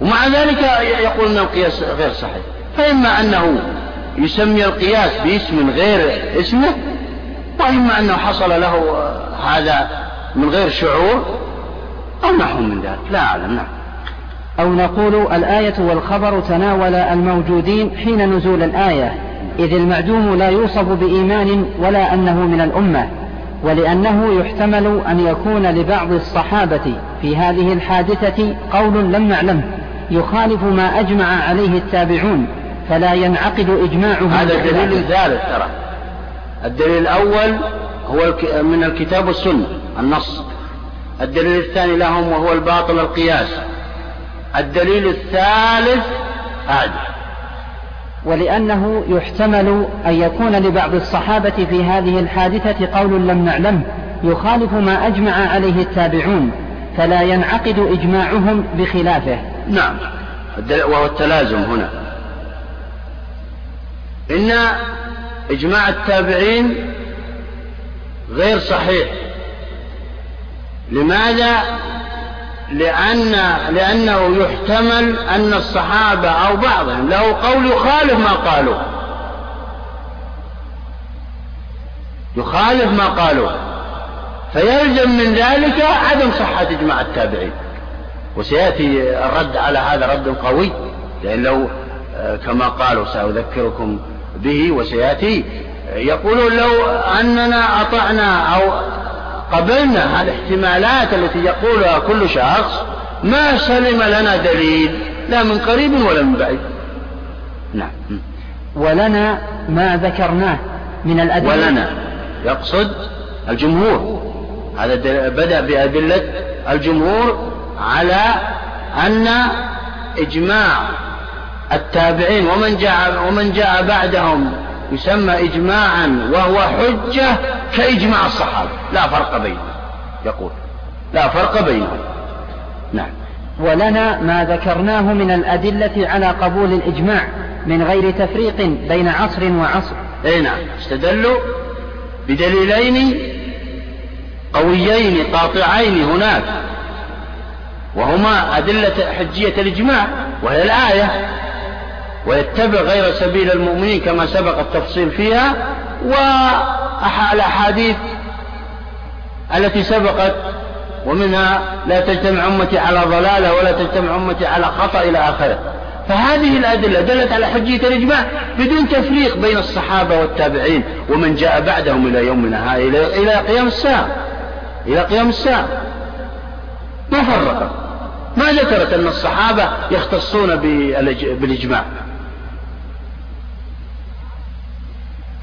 ومع ذلك يقول أن القياس غير صحيح. فإما أنه يسمي القياس باسم غير اسمه وإما أنه حصل له هذا من غير شعور أو نحو من ذلك. لا أعلم نعم. أو نقول الآية والخبر تناول الموجودين حين نزول الآية إذ المعدوم لا يوصف بإيمان ولا أنه من الأمة. ولأنه يحتمل أن يكون لبعض الصحابة في هذه الحادثة قول لم نعلمه يخالف ما أجمع عليه التابعون فلا ينعقد إجماعهم هذا دليل ثالث ترى. الدليل الأول هو من الكتاب والسنة النص. الدليل الثاني لهم وهو الباطل القياس. الدليل الثالث هذا ولأنه يحتمل أن يكون لبعض الصحابة في هذه الحادثة قول لم نعلمه يخالف ما أجمع عليه التابعون فلا ينعقد إجماعهم بخلافه. نعم. وهو التلازم هنا. إن إجماع التابعين غير صحيح. لماذا لأن لأنه يحتمل أن الصحابة أو بعضهم له قول يخالف ما قالوا. يخالف ما قالوا. فيلزم من ذلك عدم صحة إجماع التابعين. وسيأتي الرد على هذا رد قوي لأن لو آه، كما قالوا سأذكركم به وسيأتي. يقولون لو أننا أطعنا أو قبلنا الاحتمالات التي يقولها كل شخص ما سلم لنا دليل لا من قريب ولا من بعيد. نعم. ولنا ما ذكرناه من الأدلة. ولنا. يقصد الجمهور. هذا بدأ بأدلة الجمهور على أن إجماع التابعين ومن جاء ومن جاء بعدهم يسمى إجماعا وهو حجة كإجماع الصحابة. لا فرق بينهم. يقول. لا فرق بينهم. نعم. ولنا ما ذكرناه من الأدلة على قبول الإجماع من غير تفريق بين عصر وعصر. أي نعم. استدلوا بدليلين قويين قاطعين هناك. وهما أدلة حجية الإجماع. وهي الآية. ويتبع غير سبيل المؤمنين كما سبق التفصيل فيها والأحاديث التي سبقت ومنها لا تجتمع أمتي على ضلالة ولا تجتمع أمتي على خطأ إلى آخره. فهذه الأدلة دلت على حجية الإجماع بدون تفريق بين الصحابة والتابعين ومن جاء بعدهم إلى يومنا هذا إلى قيام الساعة. إلى قيام الساعة. ما فرق. ما ذكرت أن الصحابة يختصون بالإجماع.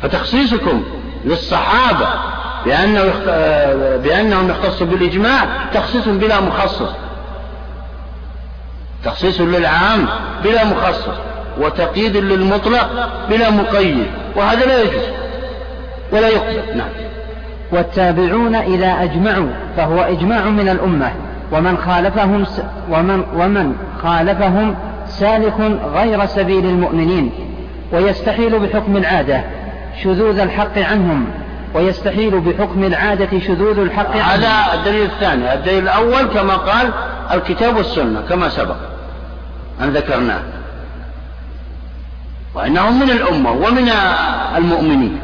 فتخصيصكم للصحابة بأنه بأنهم يختصوا بالإجماع تخصيص بلا مخصص. تخصيص للعام بلا مخصص وتقييد للمطلق بلا مقيد وهذا لا يجوز ولا يقبل نعم. والتابعون إذا أجمعوا فهو إجماع من الأمة ومن خالفهم ومن ومن خالفهم سالك غير سبيل المؤمنين ويستحيل بحكم العادة. شذوذ الحق عنهم ويستحيل بحكم العادة شذوذ الحق عنهم. هذا الدليل الثاني. الدليل الأول كما قال الكتاب والسنة كما سبق أن ذكرناه. وأنهم من الأمة ومن المؤمنين.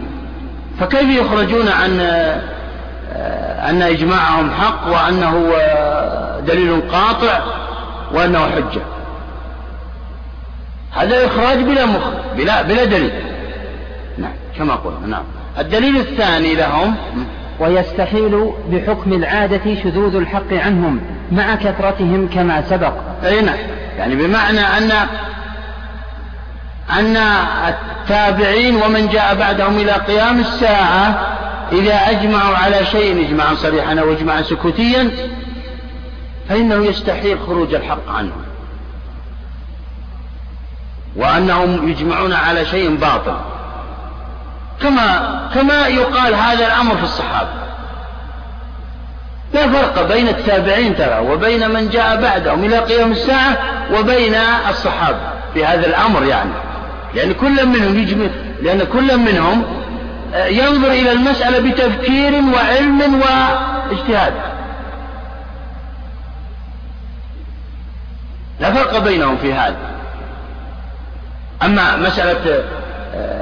فكيف يخرجون عن أن إجماعهم حق وأنه دليل قاطع وأنه حجة؟ هذا إخراج بلا مخ بلا بلا دليل. كما قلنا نعم. الدليل الثاني لهم ويستحيل بحكم العادة شذوذ الحق عنهم مع كثرتهم كما سبق. أي نعم. يعني بمعنى أن أن التابعين ومن جاء بعدهم إلى قيام الساعة إذا أجمعوا على شيء إجماعا صريحا أو إجماعا سكوتيا فإنه يستحيل خروج الحق عنهم. وأنهم يجمعون على شيء باطل. كما كما يقال هذا الأمر في الصحابة. لا فرق بين التابعين ترى وبين من جاء بعدهم إلى قيام الساعة وبين الصحابة في هذا الأمر يعني. لأن كل منهم يجمع لأن كل منهم آه، ينظر إلى المسألة بتفكير وعلم واجتهاد. لا فرق بينهم في هذا. أما مسألة آه،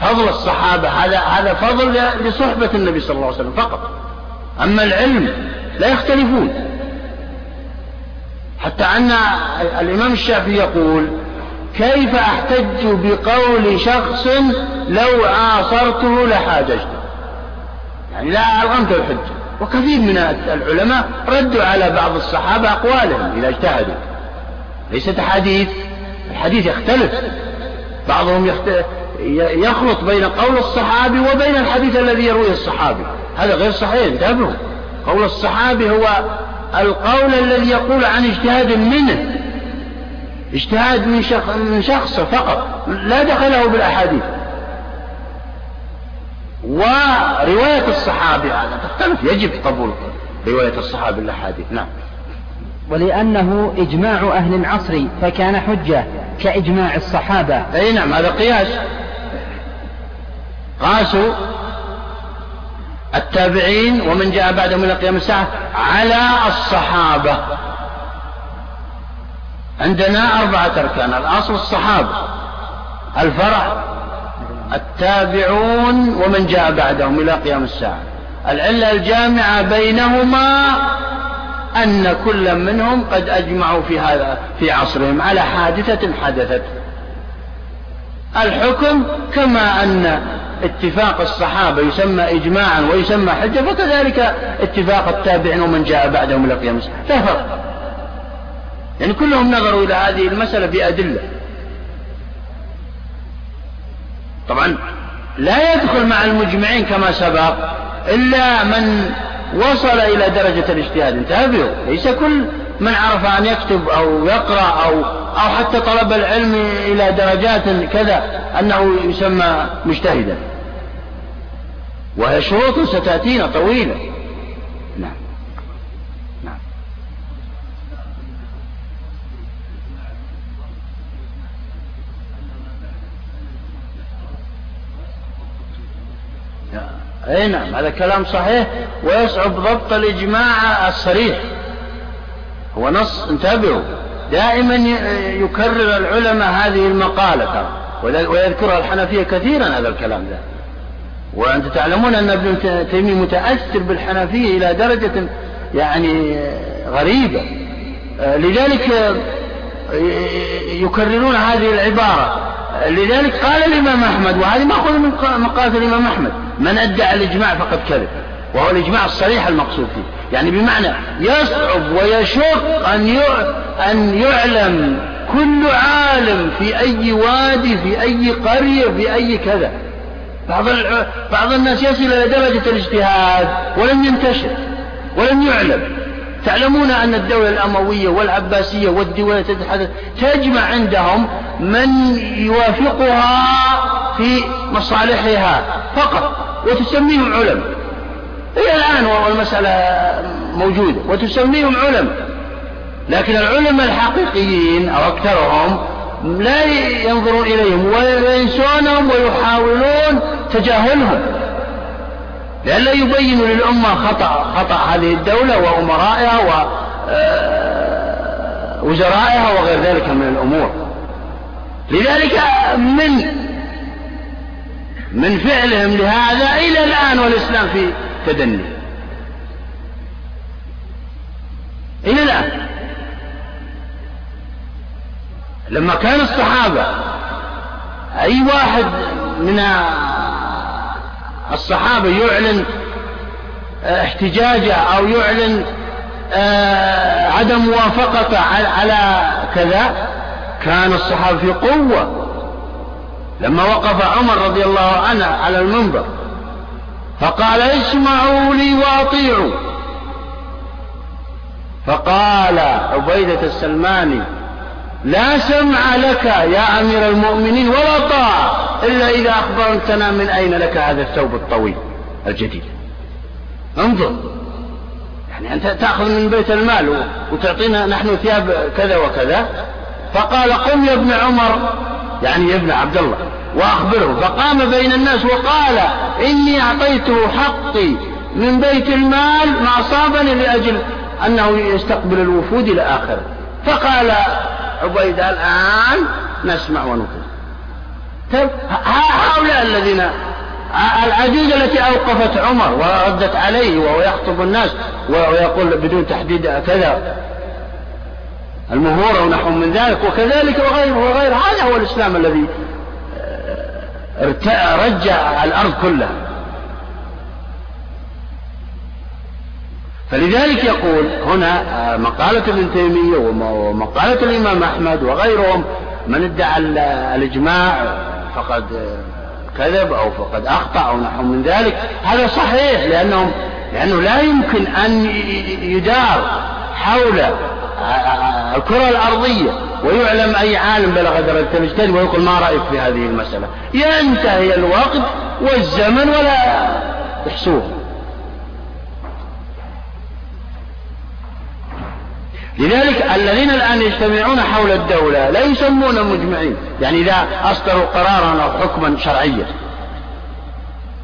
فضل الصحابة هذا هذا فضل لصحبة النبي صلى الله عليه وسلم فقط. أما العلم لا يختلفون. حتى أن الإمام الشافعي يقول كيف أحتج بقول شخص لو عاصرته لحاججته؟ يعني لا ألغمت الحجة. وكثير من العلماء ردوا على بعض الصحابة أقوالهم إذا اجتهدوا. ليست حديث الحديث يختلف. بعضهم يخلط بين قول الصحابي وبين الحديث الذي يرويه الصحابي. هذا غير صحيح انتبهوا. قول الصحابي هو القول الذي يقول عن اجتهاد منه. اجتهاد من شخص من شخص فقط لا دخله بالأحاديث. ورواية الصحابي هذا تختلف يجب قبول رواية الصحابي الأحاديث نعم. ولأنه إجماع أهل العصر فكان حجة كإجماع الصحابة. أي نعم هذا قياس. قاسوا التابعين ومن جاء بعدهم إلى قيام الساعة على الصحابة. عندنا أربعة أركان الأصل الصحابة الفرع التابعون ومن جاء بعدهم إلى قيام الساعة. العلة الجامعة بينهما أن كل منهم قد أجمعوا في هذا في عصرهم على حادثة حدثت. الحكم كما أن اتفاق الصحابة يسمى إجماعا ويسمى حجة فكذلك اتفاق التابعين ومن جاء بعدهم إلى قيام الساعة لا فرق. يعني كلهم نظروا إلى هذه المسألة بأدلة. طبعا لا يدخل مع المجمعين كما سبق إلا من وصل إلى درجة الاجتهاد. انتبهوا ليس كل من عرف أن يكتب أو يقرأ أو أو حتى طلب العلم إلى درجات كذا أنه يسمى مجتهدا. وهي شروط ستأتينا طويلة. نعم. نعم. اي نعم هذا كلام صحيح. ويصعب ضبط الإجماع الصريح. هو نص انتبهوا. دائما يكرر العلماء هذه المقالة ترى. ويذكرها الحنفية كثيرا هذا الكلام ذا وأنت تعلمون أن ابن تيمية متأثر بالحنفية إلى درجة يعني غريبة. لذلك يكررون هذه العبارة. لذلك قال الإمام أحمد وهذه مأخوذ من مقالة الإمام أحمد من أدعى الإجماع فقد كذب. وهو الإجماع الصريح المقصود فيه. يعني بمعنى يصعب ويشق أن أن يعلم كل عالم في أي وادي في أي قرية في أي كذا. بعض بعض الناس يصل إلى درجة الاجتهاد ولم ينتشر ولم يعلم. تعلمون أن الدولة الأموية والعباسية والدول تتحدث تجمع عندهم من يوافقها في مصالحها فقط وتسميهم علماء هي الآن والمسألة موجودة وتسميهم علماء لكن العلماء الحقيقيين أو أكثرهم لا ينظرون إليهم وينسونهم ويحاولون تجاهلهم. لئلا يبينوا للأمة خطأ خطأ هذه الدولة وأمرائها ووزرائها آه، وغير ذلك من الأمور. لذلك من من فعلهم لهذا إلى الآن والإسلام في تدني. إلى الآن. لما كان الصحابة أي واحد من الصحابة يعلن احتجاجه أو يعلن آه، عدم موافقته على كذا كان الصحابة في قوة. لما وقف عمر رضي الله عنه على المنبر فقال اسمعوا لي وأطيعوا. فقال عبيدة السلماني لا سمع لك يا أمير المؤمنين ولا طاعة إلا إذا أخبرتنا من أين لك هذا الثوب الطويل الجديد. انظر. يعني أنت تأخذ من بيت المال وتعطينا نحن ثياب كذا وكذا. فقال قم يا ابن عمر. يعني يا ابن عبد الله. وأخبره. فقام بين الناس وقال إني أعطيته حقي من بيت المال ما أصابني لأجل أنه يستقبل الوفود إلى آخره. فقال عبيدة الآن نسمع ونطيع. طيب هؤلاء الذين العجوز التي أوقفت عمر وردت عليه وهو يخطب الناس ويقول بدون تحديد كذا. المهورة ونحو من ذلك وكذلك وغيره وغيره. هذا هو الإسلام الذي رجع الأرض كلها. فلذلك يقول هنا آه، مقالة ابن تيمية ومقالة الإمام أحمد وغيرهم من ادعى الإجماع فقد كذب أو فقد أخطأ أو نحو من ذلك. هذا صحيح لأنهم لأنه لا يمكن أن يدار حول الكرة الأرضية ويعلم أي عالم بلغ درجة الإجتهاد ويقول ما رأيك في هذه المسألة؟ ينتهي الوقت والزمن ولا تحسوه لذلك الذين الآن يجتمعون حول الدولة لا يسمون مجمعين. يعني إذا أصدروا قرارا أو حكما شرعيا.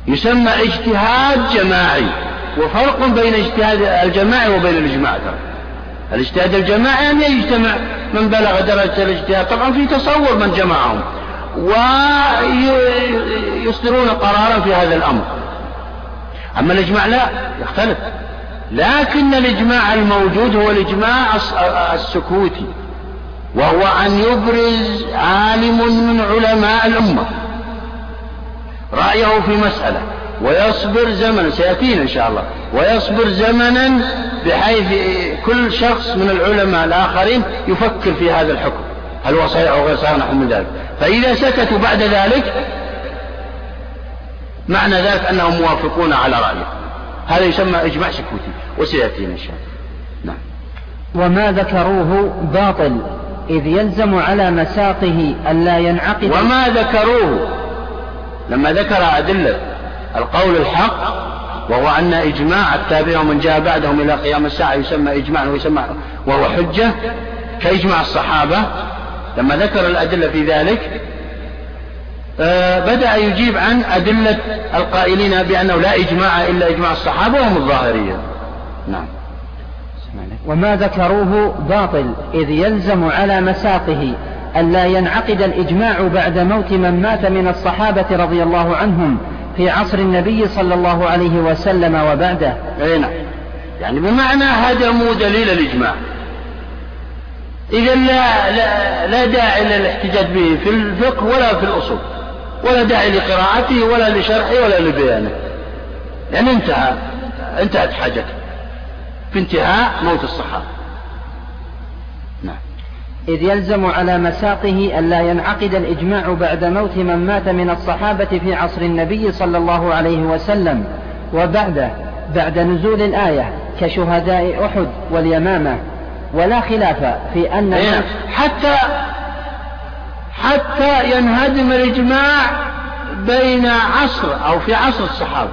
يسمى اجتهاد جماعي. وفرق بين اجتهاد الجماعي وبين الإجماع. ترى الاجتهاد الجماعي أن يجتمع من بلغ درجة الاجتهاد. طبعا في تصور من جمعهم. ويصدرون قرارا في هذا الأمر. أما الإجماع لا يختلف. لكن الإجماع الموجود هو الإجماع السكوتي وهو أن يبرز عالم من علماء الأمة. رأيه في مسألة ويصبر زمنا سيأتينا إن شاء الله ويصبر زمنا بحيث كل شخص من العلماء الآخرين يفكر في هذا الحكم. هل هو صحيح أو غير صحيح؟ نحو من ذلك فإذا سكتوا بعد ذلك معنى ذلك أنهم موافقون على رأيه. هذا يسمى إجماع سكوتي وسيأتينا إن شاء الله. نعم. وما ذكروه باطل إذ يلزم على مساقه ألا ينعقد. وما ذكروه لما ذكر أدلة القول الحق وهو أن إجماع التابع ومن جاء بعدهم إلى قيام الساعة يسمى إجماعا ويسمى وهو حجة كإجماع الصحابة لما ذكر الأدلة في ذلك بدأ يجيب عن أدلة القائلين بأنه لا إجماع إلا إجماع الصحابة وهم الظاهرية. نعم. وما ذكروه باطل إذ يلزم على مساقه ألا ينعقد الإجماع بعد موت من مات من الصحابة رضي الله عنهم في عصر النبي صلى الله عليه وسلم وبعده. نعم. يعني بمعنى هدموا دليل الإجماع. إذا لا, لا, لا داعي للاحتجاج به في الفقه ولا في الأصول. ولا داعي لقراءته ولا لشرحه ولا لبيانه. يعني انتهى انتهت حاجته في انتهاء موت الصحابة. نعم. إذ يلزم على مساقه ألا ينعقد الإجماع بعد موت من مات من الصحابة في عصر النبي صلى الله عليه وسلم وبعده بعد نزول الآية كشهداء أحد واليمامة. ولا خلاف في أن إيه، حتى حتى ينهدم الإجماع بين عصر أو في عصر الصحابة.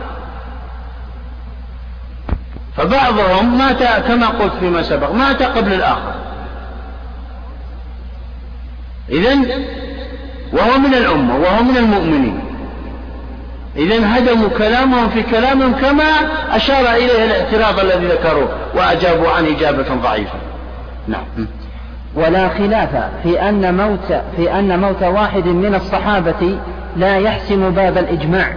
فبعضهم مات كما قلت فيما سبق مات قبل الآخر. إذا وهو من الأمة وهو من المؤمنين. إذا هدموا كلامهم في كلامهم كما أشار إليه الاعتراض الذي ذكروه وأجابوا عن إجابة ضعيفة. نعم. ولا خلاف في أن موت في أن موت واحد من الصحابة لا يحسم باب الإجماع.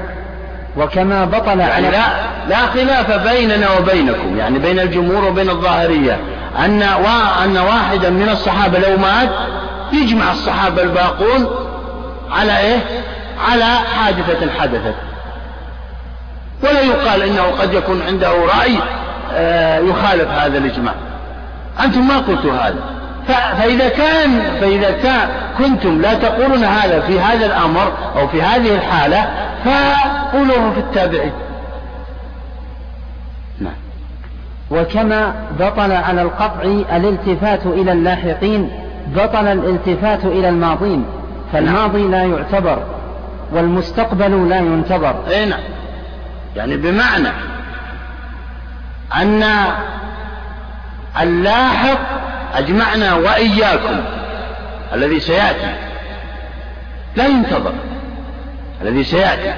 وكما بطل يعني على لا لا خلاف بيننا وبينكم يعني بين الجمهور وبين الظاهرية. أن أن واحدا من الصحابة لو مات يجمع الصحابة الباقون على إيه؟ على حادثة حدثت. ولا يقال إنه قد يكون عنده رأي آه، يخالف هذا الإجماع. أنتم ما قلتوا هذا. فإذا كان فإذا كان كنتم لا تقولون هذا في هذا الأمر أو في هذه الحالة فقولوه في التابعين. نعم. وكما بطل على القطع الالتفات إلى اللاحقين بطل الالتفات إلى الماضين فالماضي لا يعتبر والمستقبل لا ينتظر. أي نعم. يعني بمعنى أن اللاحق أجمعنا وإياكم. الذي سيأتي. لا ينتظر. الذي سيأتي.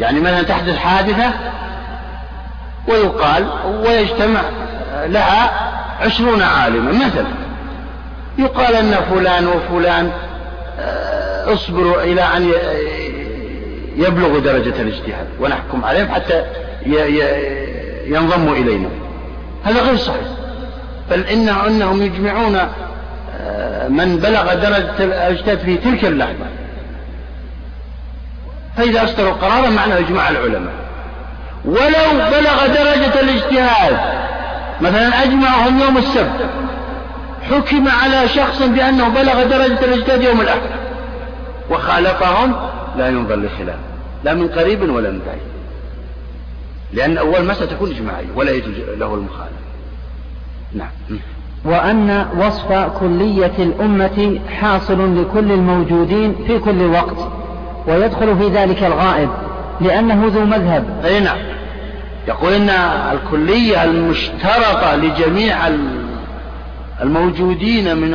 يعني مثلا تحدث حادثة ويقال ويجتمع لها عشرون عالما مثلا. يقال أن فلان وفلان آه، اصبروا إلى أن يبلغوا درجة الاجتهاد. ونحكم عليهم حتى ينضموا إلينا. هذا غير صحيح. بل إن أنهم يجمعون آه، من بلغ درجة الاجتهاد في تلك اللحظة. فإذا أصدروا قرارا معناه إجماع العلماء. ولو بلغ درجة الاجتهاد مثلا أجمعهم يوم السبت حكم على شخص بأنه بلغ درجة الاجتهاد يوم الأحد وخالفهم لا ينظر لخلاف لا من قريب ولا من بعيد. لأن أول مسألة تكون إجماعية ولا يجوز له المخالفة. نعم. وأن وصف كلية الأمة حاصل لكل الموجودين في كل وقت ويدخل في ذلك الغائب لأنه ذو مذهب. أي نعم. يقول إن الكلية المشترطة لجميع الموجودين من